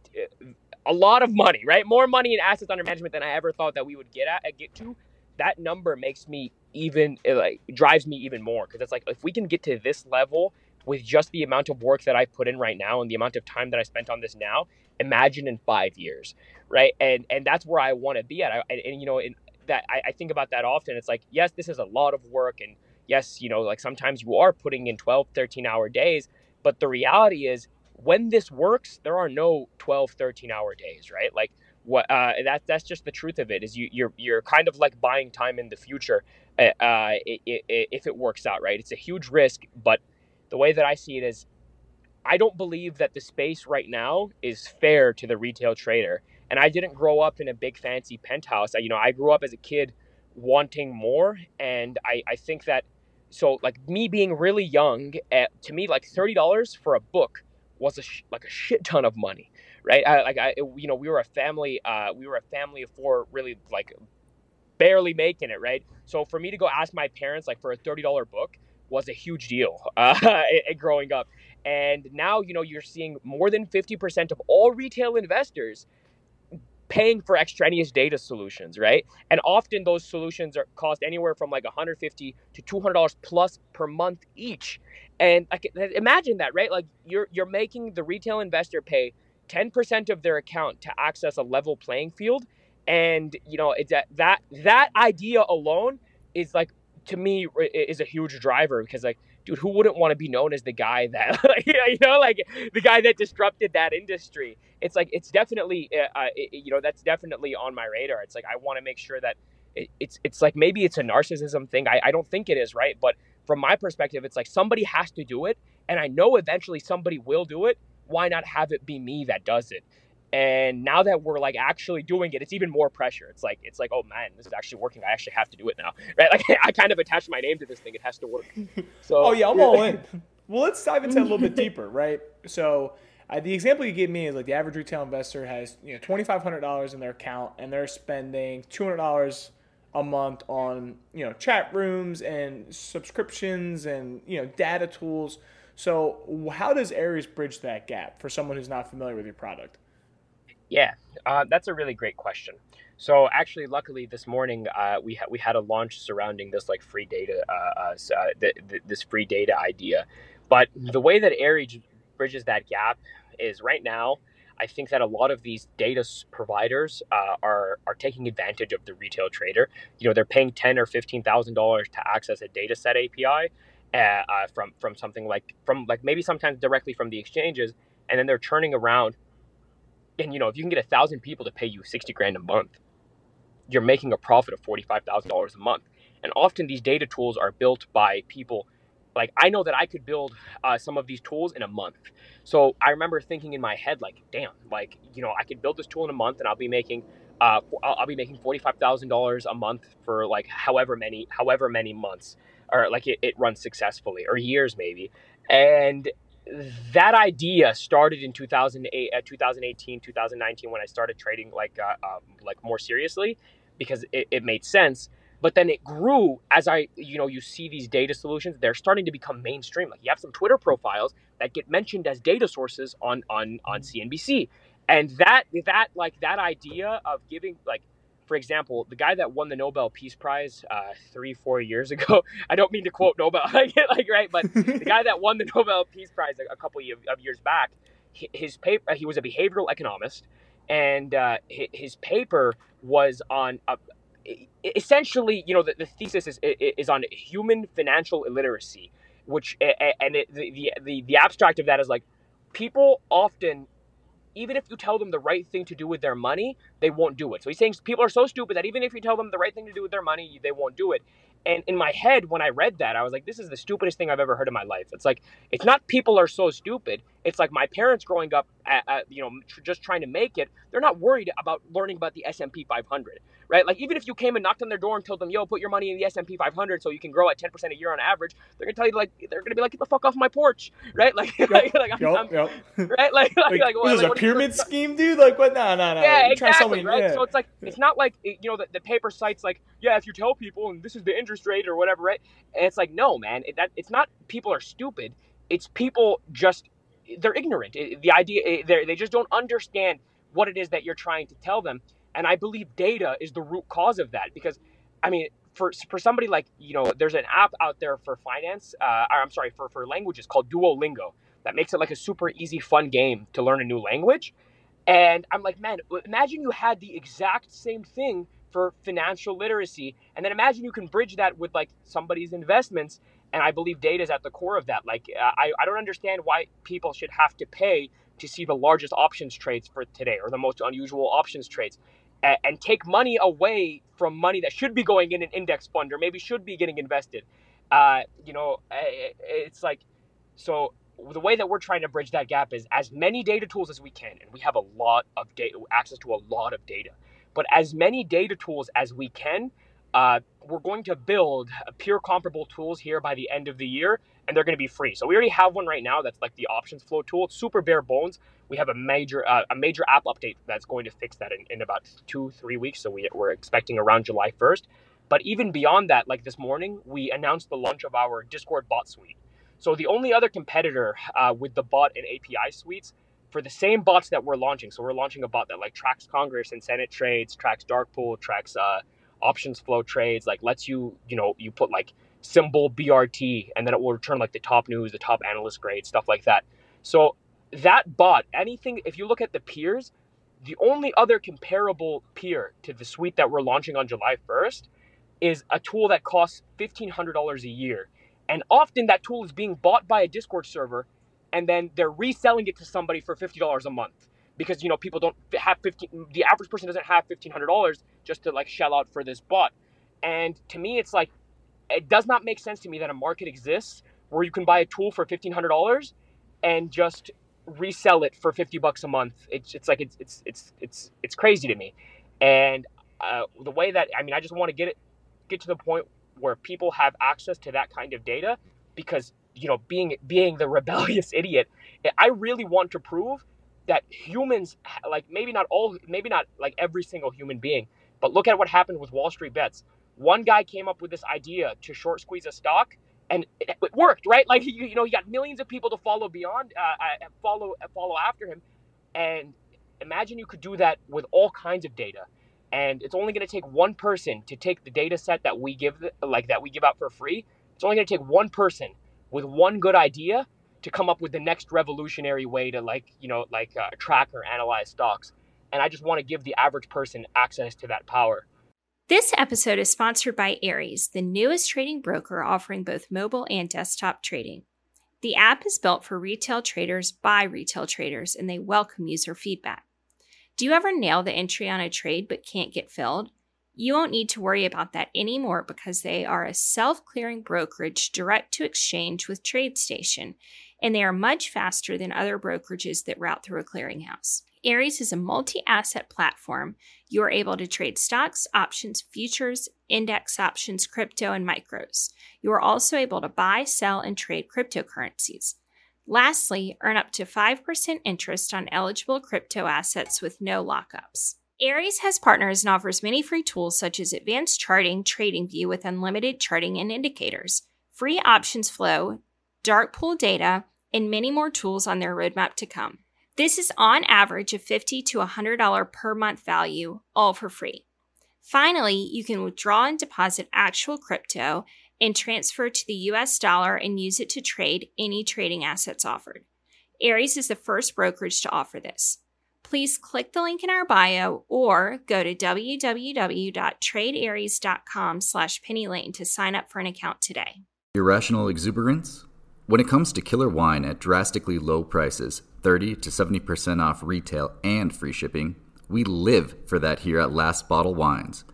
a lot of money, right? More money in assets under management than I ever thought that we would get at get to. That number makes me even like drives me even more because it's like if we can get to this level with just the amount of work that I put in right now and the amount of time that I spent on this now, imagine in five years, right? And and that's where I want to be at. I, and, and, you know, in, that I, I think about that often. It's like, yes, this is a lot of work. And yes, you know, like sometimes you are putting in 12, 13 hour days. But the reality is, when this works, there are no 12, 13 hour days, right? Like what uh, that that's just the truth of it is you you're you're kind of like buying time in the future uh, uh if it works out right it's a huge risk but the way that i see it is i don't believe that the space right now is fair to the retail trader and i didn't grow up in a big fancy penthouse I, you know i grew up as a kid wanting more and i i think that so like me being really young at, to me like $30 for a book was a sh- like a shit ton of money right? I, like I, you know, we were a family. Uh, we were a family of four, really like barely making it, right? So for me to go ask my parents like for a thirty dollar book was a huge deal uh, growing up. And now, you know, you're seeing more than 50% of all retail investors paying for extraneous data solutions, right? And often those solutions are cost anywhere from like 150 to 200 dollars plus per month each. And like imagine that, right? Like you're you're making the retail investor pay 10% of their account to access a level playing field and you know it's that that that idea alone is like to me is a huge driver because like dude who wouldn't want to be known as the guy that you know like the guy that disrupted that industry? It's like it's definitely uh, uh it, you know that's definitely on my radar. It's like i want to make sure that it, it's it's like maybe it's a narcissism thing. I, I don't think it is right? But from my perspective it's like somebody has to do it and i know eventually somebody will do it. Why not have it be me that does it? And now that we're like actually doing it, it's even more pressure. It's like it's like, oh man, this is actually working. I actually have to do it now, right? Like I kind of attached my name to this thing. It has to work. So oh yeah, I'm all in. Well, let's dive into that a little bit deeper, right? So uh, the example you gave me is like the average retail investor has you know twenty five hundred dollars in their account and they're spending two hundred dollars a month on you know chat rooms and subscriptions and you know data tools. So, how does Aries bridge that gap for someone who's not familiar with your product? Yeah, uh, that's a really great question. So actually, luckily this morning uh, we ha- we had a launch surrounding this like free data, uh, uh th- th- this free data idea. But the way that Aries bridges that gap is right now. I think that a lot of these data providers uh, are are taking advantage of the retail trader. You know, they're paying ten or fifteen thousand dollars to access a data set API, uh, uh, from from something like from like maybe sometimes directly from the exchanges, and then they're turning around. And you know, if you can get a thousand people to pay you sixty grand a month, you're making a profit of forty five thousand dollars a month. And often these data tools are built by people. Like I know that I could build uh, some of these tools in a month. So I remember thinking in my head, like, damn, like you know, I could build this tool in a month, and I'll be making uh, I'll be making forty five thousand dollars a month for like however many however many months or like it, it runs successfully or years maybe and that idea started in 2008 uh, 2018 2019 when i started trading like uh, um, like more seriously because it, it made sense. But then it grew as i you know you see these data solutions they're starting to become mainstream. Like you have some twitter profiles that get mentioned as data sources on on on cnbc and that that like that idea of giving like for example, the guy that won the Nobel Peace Prize uh, three, four years ago, I don't mean to quote Nobel, like, right, but the guy that won the Nobel Peace Prize a, a couple of years back, his paper, he was a behavioral economist, and uh, his paper was on uh, essentially, you know, the, the thesis is, is on human financial illiteracy, which, and it, the, the, the abstract of that is like, people often even if you tell them the right thing to do with their money, they won't do it. So he's saying people are so stupid that even if you tell them the right thing to do with their money, they won't do it. And in my head, when I read that, I was like, this is the stupidest thing I've ever heard in my life. It's like, it's not people are so stupid. It's like my parents growing up, at, at, you know, tr- just trying to make it. They're not worried about learning about the S&P 500, right? Like even if you came and knocked on their door and told them, yo, put your money in the S&P 500 so you can grow at 10% a year on average, they're gonna tell you like, they're gonna be like, get the fuck off my porch, right? Like, yep, like, like yep, I'm, yep. right? Like, like, like, like what, is like, a pyramid scheme, dude? Like what? No, no, no. Yeah, exactly, right? Yeah. So it's like, it's not like, you know, the, the paper cites like, yeah, if you tell people and this is the interest rate or whatever, right? And it's like, no, man, it, that it's not people are stupid. It's people just they're ignorant. The idea they they just don't understand what it is that you're trying to tell them. And I believe data is the root cause of that because, I mean, for for somebody like you know, there's an app out there for finance. Uh, or I'm sorry, for for languages called Duolingo that makes it like a super easy, fun game to learn a new language. And I'm like, man, imagine you had the exact same thing for financial literacy. And then imagine you can bridge that with like somebody's investments. And I believe data is at the core of that. Like, uh, I, I don't understand why people should have to pay to see the largest options trades for today or the most unusual options trades and, and take money away from money that should be going in an index fund or maybe should be getting invested. Uh, you know, it's like, so the way that we're trying to bridge that gap is as many data tools as we can, and we have a lot of data, access to a lot of data, but as many data tools as we can, uh, we're going to build peer comparable tools here by the end of the year, and they're going to be free. So we already have one right now that's like the options flow tool. It's super bare bones. We have a major uh, a major app update that's going to fix that in, in about two three weeks. So we, we're expecting around July 1st. But even beyond that, like this morning, we announced the launch of our Discord bot suite. So the only other competitor uh, with the bot and API suites for the same bots that we're launching. So we're launching a bot that like tracks Congress and Senate trades, tracks dark pool, tracks uh, options flow trades, like lets you, you know, you put like symbol BRT and then it will return like the top news, the top analyst grade, stuff like that. So that bot, anything, if you look at the peers, the only other comparable peer to the suite that we're launching on July 1st is a tool that costs $1,500 a year. And often that tool is being bought by a Discord server and then they're reselling it to somebody for $50 a month because, you know, people don't have 15, the average person doesn't have $1,500 just to like shell out for this bot. And to me, it's like, it does not make sense to me that a market exists where you can buy a tool for $1,500 and just resell it for 50 bucks a month. It's, it's like, it's, it's, it's, it's, it's crazy to me. And uh, the way that, I mean, I just want to get it, get to the point where people have access to that kind of data because you know being being the rebellious idiot i really want to prove that humans like maybe not all maybe not like every single human being but look at what happened with wall street bets. One guy came up with this idea to short squeeze a stock and it, it worked right? Like you, you know he got millions of people to follow beyond uh, uh follow follow after him. And imagine you could do that with all kinds of data and it's only going to take one person to take the data set that we give like that we give out for free. It's only going to take one person with one good idea to come up with the next revolutionary way to like you know like uh, track or analyze stocks and i just want to give the average person access to that power. This episode is sponsored by aries the newest trading broker offering both mobile and desktop trading. The app is built for retail traders by retail traders and they welcome user feedback. Do you ever nail the entry on a trade but can't get filled? You won't need to worry about that anymore because they are a self clearing brokerage direct to exchange with TradeStation, and they are much faster than other brokerages that route through a clearinghouse. Aries is a multi asset platform. You are able to trade stocks, options, futures, index options, crypto, and micros. You are also able to buy, sell, and trade cryptocurrencies. Lastly, earn up to 5% interest on eligible crypto assets with no lockups. Aries has partners and offers many free tools such as advanced charting, trading view with unlimited charting and indicators, free options flow, dark pool data, and many more tools on their roadmap to come. This is on average a $50 to $100 per month value, all for free. Finally, you can withdraw and deposit actual crypto and transfer to the US dollar and use it to trade any trading assets offered. Aries is the first brokerage to offer this. Please click the link in our bio or go to www.tradearies.com slash pennylane to sign up for an account today. Irrational exuberance? When it comes to killer wine at drastically low prices, 30 to 70% off retail and free shipping, we live for that here at Last Bottle Wines.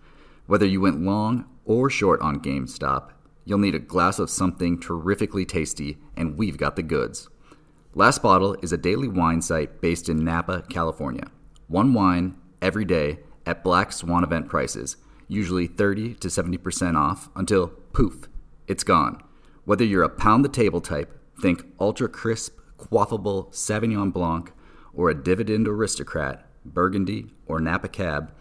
Whether you went long or short on GameStop, You'll need a glass of something terrifically tasty, and we've got the goods. Last Bottle is a daily wine site based in Napa, California. One wine every day at Black Swan event prices, usually 30 to 70% off until poof, it's gone. Whether you're a pound the table type, think ultra crisp, quaffable Sauvignon Blanc, or a dividend aristocrat, Burgundy, or Napa Cab,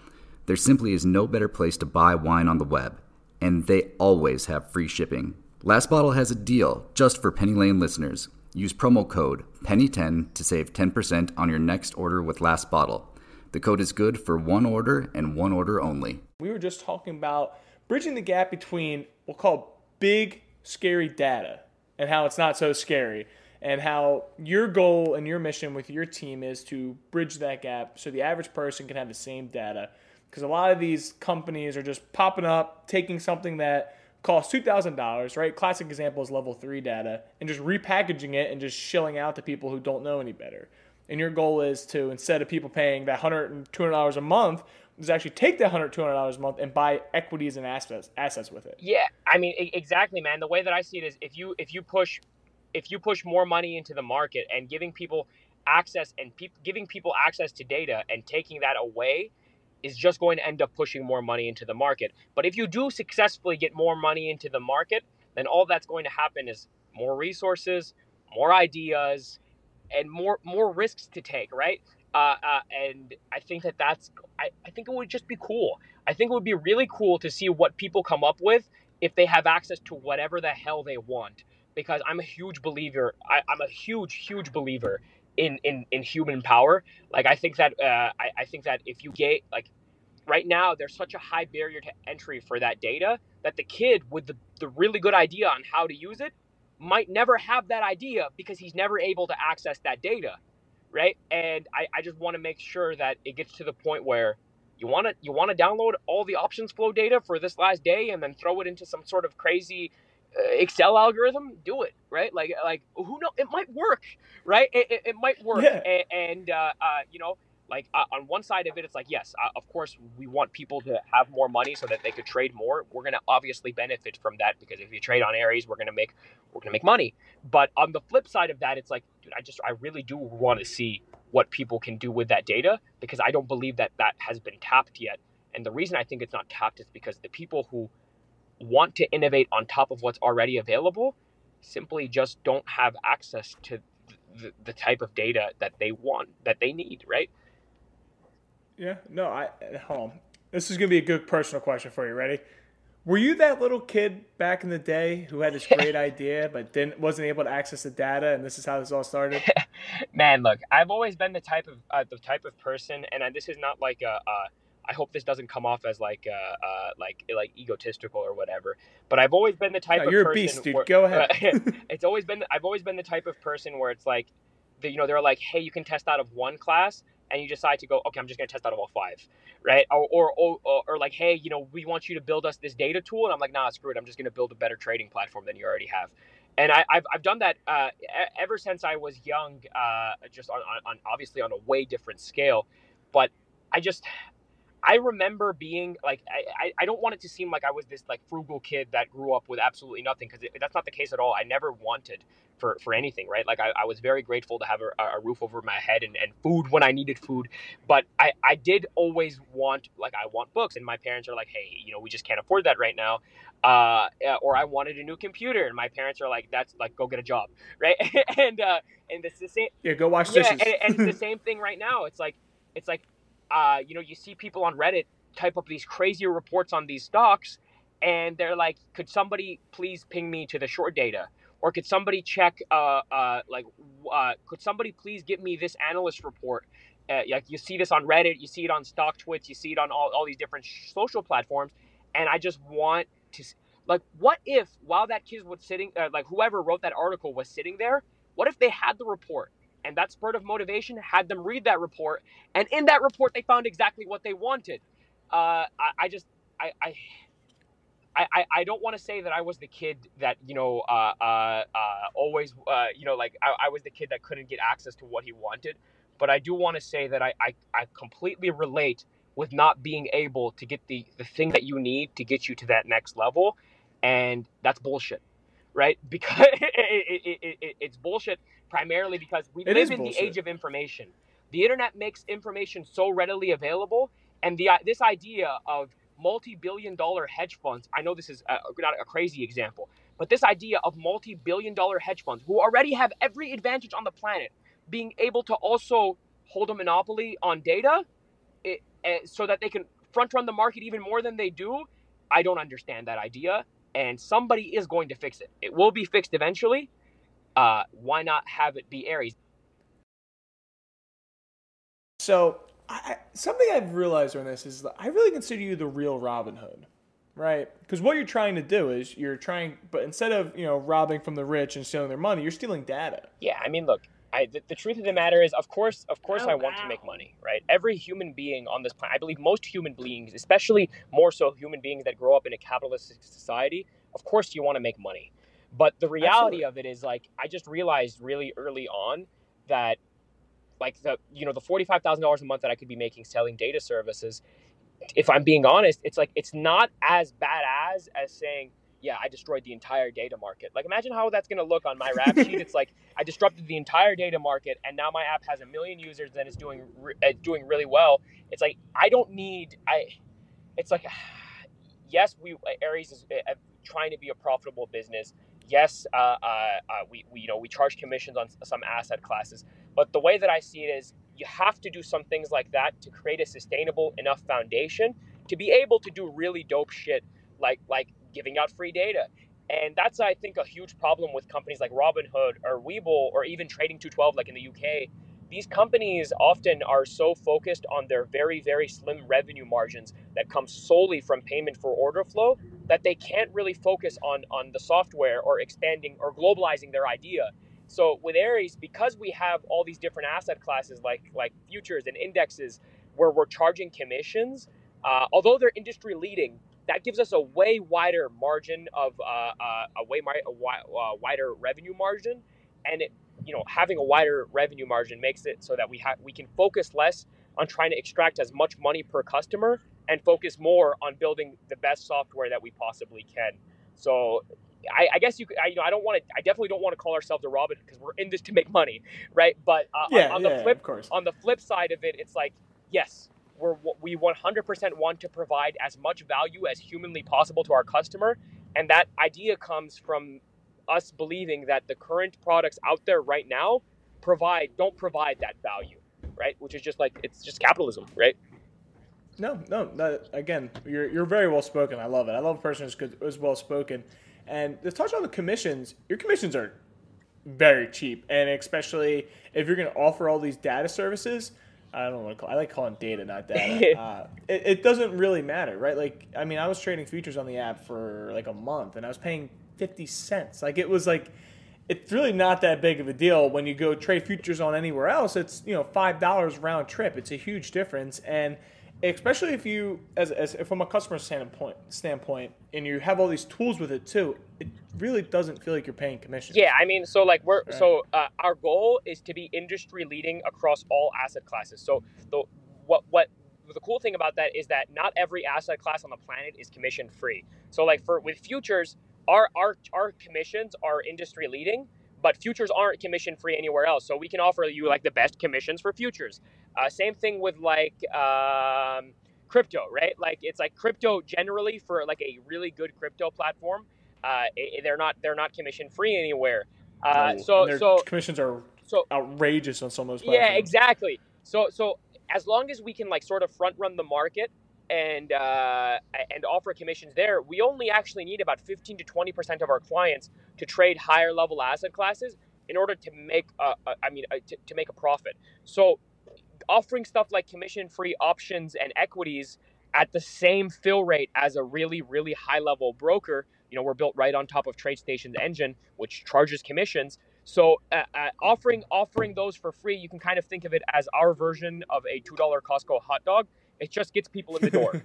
there simply is no better place to buy wine on the web and they always have free shipping. Last Bottle has a deal just for Penny Lane listeners. Use promo code PENNY10 to save 10% on your next order with Last Bottle. The code is good for one order and one order only. We were just talking about bridging the gap between we'll call big, scary data and how it's not so scary, and how your goal and your mission with your team is to bridge that gap so the average person can have the same data because a lot of these companies are just popping up, taking something that costs $2,000, right? Classic example is level three data, and just repackaging it and just shilling out to people who don't know any better. And your goal is to, instead of people paying that $100 and $200 a month, is actually take that $100, $200 a month and buy equities and assets, assets with it. Yeah, I mean, exactly, man. The way that I see it is if you, if you push, if you push more money into the market and giving people access and pe- giving people access to data and taking that away is just going to end up pushing more money into the market. But if you do successfully get more money into the market, then all that's going to happen is more resources, more ideas, and more more risks to take, right? Uh, uh, and I think that that's I, I think it would just be cool. I think it would be really cool to see what people come up with if they have access to whatever the hell they want. Because I'm a huge believer. I, I'm a huge, huge believer in in in human power. Like I think that uh, I, I think that if you get like right now there's such a high barrier to entry for that data that the kid with the, the really good idea on how to use it might never have that idea because he's never able to access that data right and i, I just want to make sure that it gets to the point where you want to you want to download all the options flow data for this last day and then throw it into some sort of crazy uh, Excel algorithm, do it, right? Like, like who know? It might work, right? It, it, it might work, yeah. and, and uh, uh, you know, like uh, on one side of it, it's like yes, uh, of course we want people to have more money so that they could trade more. We're gonna obviously benefit from that because if you trade on Aries, we're gonna make we're gonna make money. But on the flip side of that, it's like, dude, I just I really do want to see what people can do with that data because I don't believe that that has been tapped yet. And the reason I think it's not tapped is because the people who want to innovate on top of what's already available simply just don't have access to the, the type of data that they want that they need right? Yeah no i hold on. This is going to be a good personal question for you. Ready were you that little kid back in the day who had this great idea but didn't wasn't able to access the data and this is how this all started man look i've always been the type of uh, the type of person and this is not like a, a I hope this doesn't come off as like uh, uh, like like egotistical or whatever. But I've always been the type no, of you're person. A beast, dude. Where, Go ahead. it's always been I've always been the type of person where it's like, the, you know, they're like, hey, you can test out of one class, and you decide to go, okay, I'm just gonna test out of all five, right? Or or, or or like, hey, you know, we want you to build us this data tool, and I'm like, nah, screw it, I'm just gonna build a better trading platform than you already have. And I, have I've done that uh, ever since I was young, uh, just on, on, on obviously on a way different scale. But I just I remember being like, I, I don't want it to seem like I was this like frugal kid that grew up with absolutely nothing because that's not the case at all. I never wanted for, for anything, right? Like I, I was very grateful to have a, a roof over my head and, and food when I needed food. But I, I did always want, like, I want books. And my parents are like, hey, you know, we just can't afford that right now. Uh, or I wanted a new computer. And my parents are like, that's like, go get a job, right? and, uh, and it's the same. Yeah, go wash dishes. Yeah, and, and it's the same thing right now. It's like, it's like uh, you know, you see people on Reddit type up these crazy reports on these stocks, and they're like, could somebody please ping me to the short data? Or could somebody check, uh, uh, like, uh, could somebody please give me this analyst report? Uh, like you see this on Reddit, you see it on Stock StockTwits, you see it on all, all these different social platforms, and I just want to, like, what if while that kid was sitting, uh, like whoever wrote that article was sitting there, what if they had the report and that spurt of motivation had them read that report. And in that report, they found exactly what they wanted. Uh, I, I, just, I, I, I, I don't want to say that I was the kid that, you know, uh, uh, uh, always, uh, you know, like I, I was the kid that couldn't get access to what he wanted. But I do want to say that I, I, I completely relate with not being able to get the, the thing that you need to get you to that next level. And that's bullshit right? Because it, it, it, it's bullshit primarily because we live in bullshit. the age of information. The internet makes information so readily available, and the this idea of multi-billion-dollar hedge funds. I know this is a, not a crazy example, but this idea of multi-billion-dollar hedge funds who already have every advantage on the planet, being able to also hold a monopoly on data, it, uh, so that they can front run the market even more than they do. I don't understand that idea and somebody is going to fix it. It will be fixed eventually. Uh, why not have it be Aries? So, I, something I've realized on this is that I really consider you the real Robin Hood, right? Because what you're trying to do is you're trying, but instead of you know robbing from the rich and stealing their money, you're stealing data. Yeah, I mean, look, I, the, the, truth of the matter is, of course, of course, oh, I want wow. to make money, right? Every human being on this planet, I believe most human beings, especially more so human beings that grow up in a capitalistic society, of course, you want to make money. But the reality Absolutely. of it is, like, I just realized really early on that like the you know the forty five thousand dollars a month that I could be making selling data services. If I'm being honest, it's like it's not as bad as as saying yeah, I destroyed the entire data market. Like, imagine how that's going to look on my rap sheet. It's like I disrupted the entire data market, and now my app has a million users and is doing uh, doing really well. It's like I don't need I. It's like yes, we Aries is uh, trying to be a profitable business. Yes, uh, uh, uh, we, we you know we charge commissions on some asset classes, but the way that I see it is you have to do some things like that to create a sustainable enough foundation to be able to do really dope shit like like giving out free data. And that's, I think, a huge problem with companies like Robinhood or Webull or even Trading 212, like in the UK. These companies often are so focused on their very, very slim revenue margins that come solely from payment for order flow that they can't really focus on, on the software or expanding or globalizing their idea. So with Aries, because we have all these different asset classes like like futures and indexes, where we're charging commissions, uh, although they're industry leading, that gives us a way wider margin of uh, uh, a way mi- a wi- uh, wider revenue margin, and it, you know having a wider revenue margin makes it so that we have we can focus less on trying to extract as much money per customer and focus more on building the best software that we possibly can. So I, I, guess you could, I, you know, I don't want to, I definitely don't want to call ourselves a Robin because we're in this to make money, right? But uh, yeah, on, on yeah, the flip, on the flip side of it, it's like, yes, we're, we 100% want to provide as much value as humanly possible to our customer. And that idea comes from us believing that the current products out there right now provide, don't provide that value, right? Which is just like, it's just capitalism, right? No, no. Again, you're, you're very well spoken. I love it. I love a person who's, who's well spoken. And to touch on the commissions, your commissions are very cheap. And especially if you're going to offer all these data services, I don't want to call. I like calling data, not data. uh, it, it, doesn't really matter, right? Like, I mean, I was trading futures on the app for like a month, and I was paying fifty cents. Like, it was like, it's really not that big of a deal when you go trade futures on anywhere else. It's you know five dollars round trip. It's a huge difference, and especially if you, as, as from a customer standpoint, standpoint, and you have all these tools with it too, it really doesn't feel like you're paying commission. Yeah, I mean, so like we're right. so uh, our goal is to be industry leading across all asset classes. So the what what the cool thing about that is that not every asset class on the planet is commission free. So like for with futures, our our our commissions are industry leading but futures aren't commission free anywhere else. So we can offer you like the best commissions for futures. Uh, same thing with like um, crypto, right? Like it's like crypto generally for like a really good crypto platform. Uh, it, they're not they're not commission free anywhere. Uh, so so commissions are so outrageous on some of those. Platforms. Yeah, exactly. So so as long as we can like sort of front run the market and uh, and offer commissions there, we only actually need about 15 to 20 percent of our clients to trade higher level asset classes in order to make a, a, I mean a, to, to make a profit. So offering stuff like commission free options and equities at the same fill rate as a really really high level broker you know we're built right on top of TradeStation's engine which charges commissions so uh, uh, offering offering those for free you can kind of think of it as our version of a $2 Costco hot dog it just gets people in the door.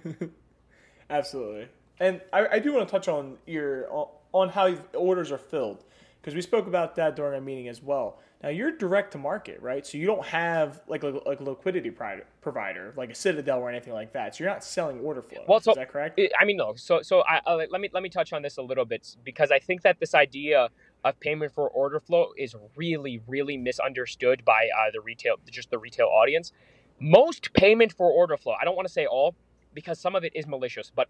Absolutely. And I, I, do want to touch on your on how orders are filled because we spoke about that during our meeting as well. Now you're direct to market, right? So you don't have like a, like a liquidity provider like a Citadel or anything like that. So you're not selling order flow. Well, so, is that correct? I mean, no. So so I, I, let me let me touch on this a little bit because I think that this idea of payment for order flow is really really misunderstood by uh, the retail just the retail audience most payment for order flow, I don't want to say all because some of it is malicious, but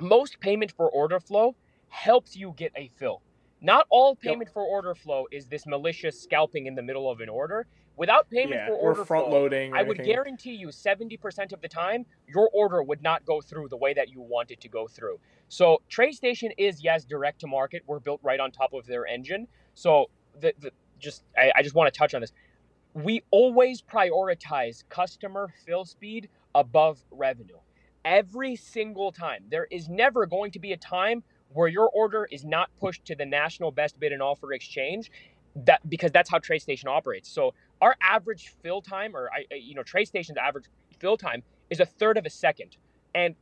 most payment for order flow helps you get a fill. Not all payment yep. for order flow is this malicious scalping in the middle of an order. Without payment yeah, for order or front flow, loading, I would guarantee you 70% of the time your order would not go through the way that you want it to go through. So TradeStation is yes direct to market. We're built right on top of their engine. So the, the just I, I just want to touch on this we always prioritize customer fill speed above revenue. Every single time. There is never going to be a time where your order is not pushed to the national best bid and offer exchange that because that's how TradeStation operates. So our average fill time or I you know TradeStation's average fill time is a third of a second. And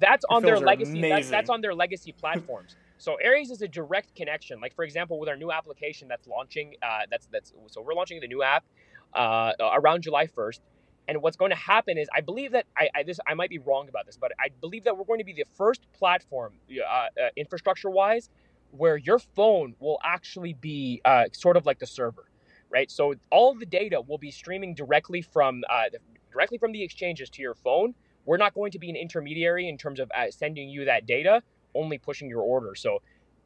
that's on their legacy that's, that's on their legacy platforms. So Aries is a direct connection. Like for example, with our new application that's launching, uh, that's that's so we're launching the new app uh, around July 1st. And what's going to happen is, I believe that I, I, this I might be wrong about this, but I believe that we're going to be the first platform, uh, uh, infrastructure-wise, where your phone will actually be uh, sort of like the server, right? So all the data will be streaming directly from uh, directly from the exchanges to your phone. We're not going to be an intermediary in terms of uh, sending you that data, only pushing your order. So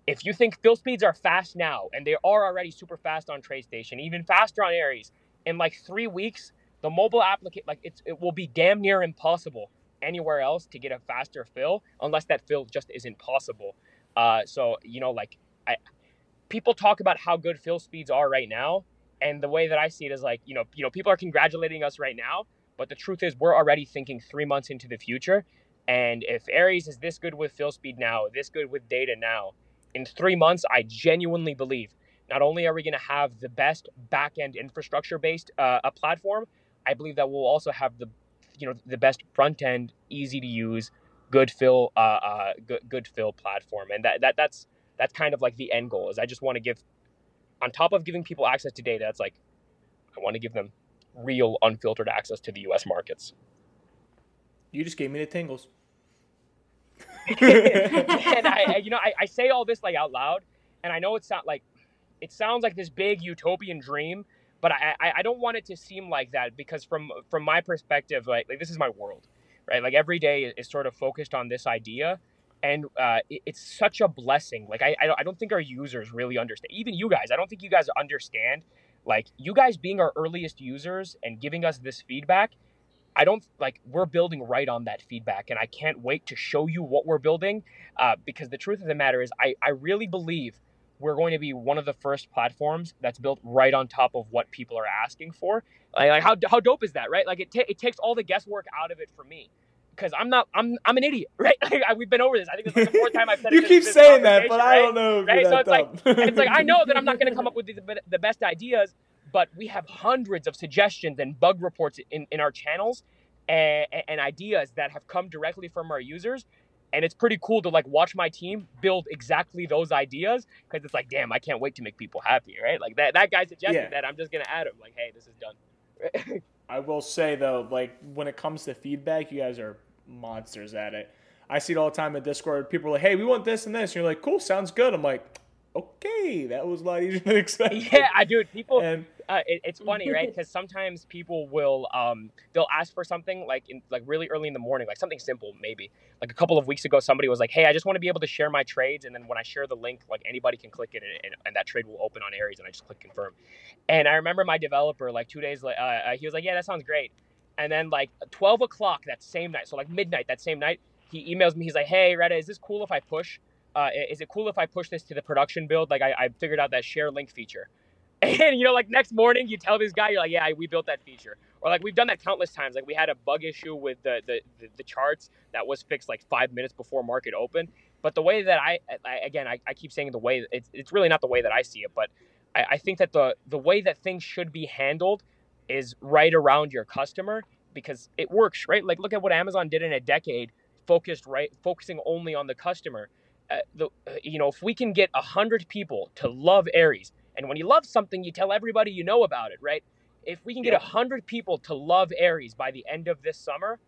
if you think fill speeds are fast now, and they are already super fast on TradeStation, even faster on Aries, in like three weeks, the mobile application like it's it will be damn near impossible anywhere else to get a faster fill unless that fill just isn't possible. Uh, so you know, like I, people talk about how good fill speeds are right now, and the way that I see it is like you know, you know, people are congratulating us right now, but the truth is we're already thinking three months into the future. And if Aries is this good with fill speed now, this good with data now, in three months, I genuinely believe not only are we going to have the best back end infrastructure based uh, a platform, I believe that we'll also have the you know the best front end, easy to use, good fill, uh, uh, good, good fill platform, and that, that that's that's kind of like the end goal. Is I just want to give, on top of giving people access to data, it's like I want to give them real unfiltered access to the U.S. markets. You just gave me the tingles. and I, you know, I, I say all this like out loud, and I know it's not like it sounds like this big utopian dream, but I, I, I don't want it to seem like that because from from my perspective, like, like this is my world, right? Like every day is sort of focused on this idea, and uh, it, it's such a blessing. Like I, I don't think our users really understand. Even you guys, I don't think you guys understand. Like you guys being our earliest users and giving us this feedback, I don't like we're building right on that feedback, and I can't wait to show you what we're building. Uh, because the truth of the matter is, I I really believe we're going to be one of the first platforms that's built right on top of what people are asking for. Like, like how, how dope is that, right? Like it, ta- it takes all the guesswork out of it for me because I'm not I'm I'm an idiot, right? Like, we've been over this. I think it's like the fourth time I've said it. you keep saying that, but right? I don't know. Right? So it's dumb. like it's like I know that I'm not going to come up with the, the best ideas, but we have hundreds of suggestions and bug reports in, in our channels and, and ideas that have come directly from our users and it's pretty cool to like watch my team build exactly those ideas because it's like damn i can't wait to make people happy right like that that guy suggested Yeah. that i'm just gonna add him like hey this is done I will say though, like when it comes to feedback, you guys are monsters at it. I see it all the time in Discord. People are like, "Hey, we want this and this." And you're like, "Cool, sounds good." I'm like, "Okay, that was a lot easier than expected." yeah i do people And uh, it, it's funny right? Because sometimes people will um they'll ask for something like in like really early in the morning like something simple maybe. Like a couple of weeks ago somebody was like hey i just want to be able to share my trades and then when i share the link like anybody can click it and, and, and that trade will open on aries and i just click confirm. And i remember my developer like two days later uh, uh, he was like yeah that sounds great. And then like 12 o'clock that same night so like midnight that same night he emails me he's like hey Retta, is this cool if i push uh, is it cool if i push this to the production build like I, I figured out that share link feature and you know, like next morning, you tell this guy, you're like, "Yeah, we built that feature," or like we've done that countless times. Like we had a bug issue with the the, the, the charts that was fixed like five minutes before market open. But the way that I, I again, I, I keep saying the way it's it's really not the way that I see it, but I, I think that the the way that things should be handled is right around your customer because it works, right? Like look at what Amazon did in a decade, focused right, focusing only on the customer. Uh, the, uh, you know, if we can get a hundred people to love Aries and when you love something, you tell everybody you know about it, right? If we can get a Yeah. hundred people to love Aries by the end of this summer,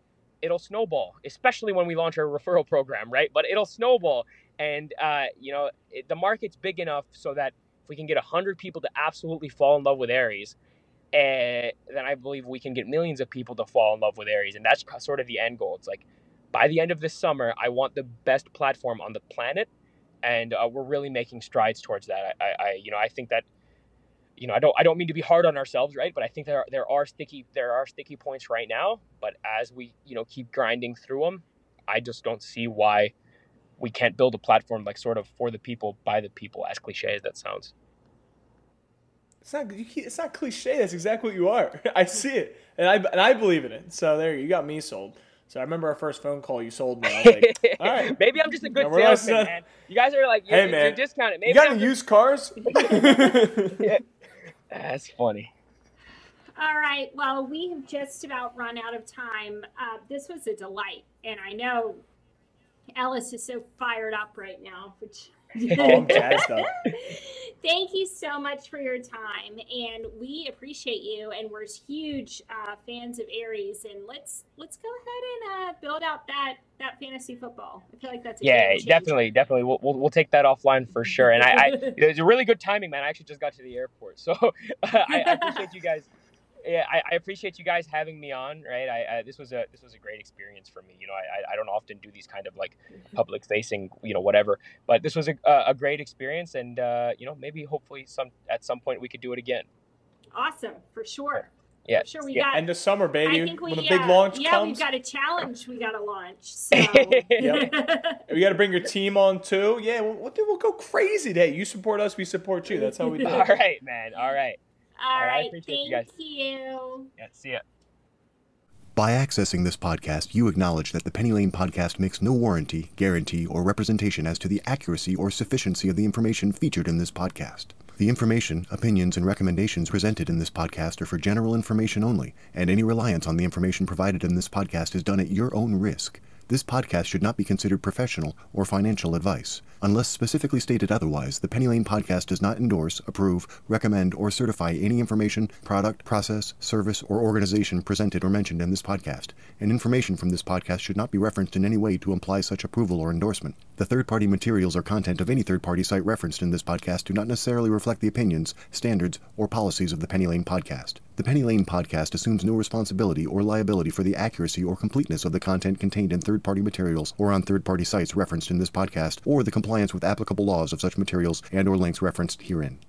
it'll snowball. Especially when we launch our referral program, right? But it'll snowball, and uh, you know it, the market's big enough so that if we can get a hundred people to absolutely fall in love with Aries, eh, then I believe we can get millions of people to fall in love with Aries, and that's sort of the end goal. It's like by the end of this summer, I want the best platform on the planet and uh, we're really making strides towards that. I, I, you know, I think that, you know, I don't, I don't mean to be hard on ourselves, right? But I think there are, there are sticky, there are sticky points right now. But as we, you know, keep grinding through them, I just don't see why we can't build a platform like sort of for the people, by the people, as cliche as that sounds. it's not it's not cliche. That's exactly what you are. I see it, and I and I believe in it. So there, you got me sold. So I remember our first phone call. You sold me. I was like, all right. Maybe I'm just a good Now, we're not salesman, man. You guys are like, Hey, you're, man. you're discounted. Maybe You got I'm any just- used cars? That's funny. All right. Well, we have just about run out of time. Uh, this was a delight, and I know Ellis is so fired up right now, which Oh, I'm jazzed up. Thank you so much for your time, and we appreciate you. And we're huge uh, fans of Aries, and let's let's go ahead and uh, build out that that fantasy football. I feel like that's a Yeah, definitely, definitely. We'll, we'll, we'll take that offline for sure. And I, I it was a really good timing, man. I actually just got to the airport, so I, I appreciate you guys. Yeah, I, I appreciate you guys having me on. Right, I, I this was a this was a great experience for me. You know, I, I don't often do these kind of like public facing, you know, whatever. But this was a, a great experience, and uh, you know, maybe hopefully some at some point we could do it again. Awesome, for sure. Yeah, For sure. We yeah. got. End of summer, I baby. think we when the big uh, launch yeah, comes, yeah, we've got a challenge we got to launch. So. Yep. we got to bring your team on too. Yeah, we'll, we'll, we'll go crazy day. You support us, we support you. That's how we do All it. right, man. All right. All right, I right. Thank you guys. you. Yeah, see ya. By accessing this podcast, you acknowledge that the Penny Lane podcast makes no warranty, guarantee, or representation as to the accuracy or sufficiency of the information featured in this podcast. The information, opinions, and recommendations presented in this podcast are for general information only, and any reliance on the information provided in this podcast is done at your own risk. This podcast should not be considered professional or financial advice. Unless specifically stated otherwise, the Penny Lane podcast does not endorse, approve, recommend, or certify any information, product, process, service, or organization presented or mentioned in this podcast, and information from this podcast should not be referenced in any way to imply such approval or endorsement. The third party materials or content of any third party site referenced in this podcast do not necessarily reflect the opinions, standards, or policies of the Penny Lane podcast. The Penny Lane podcast assumes no responsibility or liability for the accuracy or completeness of the content contained in third party materials or on third party sites referenced in this podcast or the compliance with applicable laws of such materials and or links referenced herein.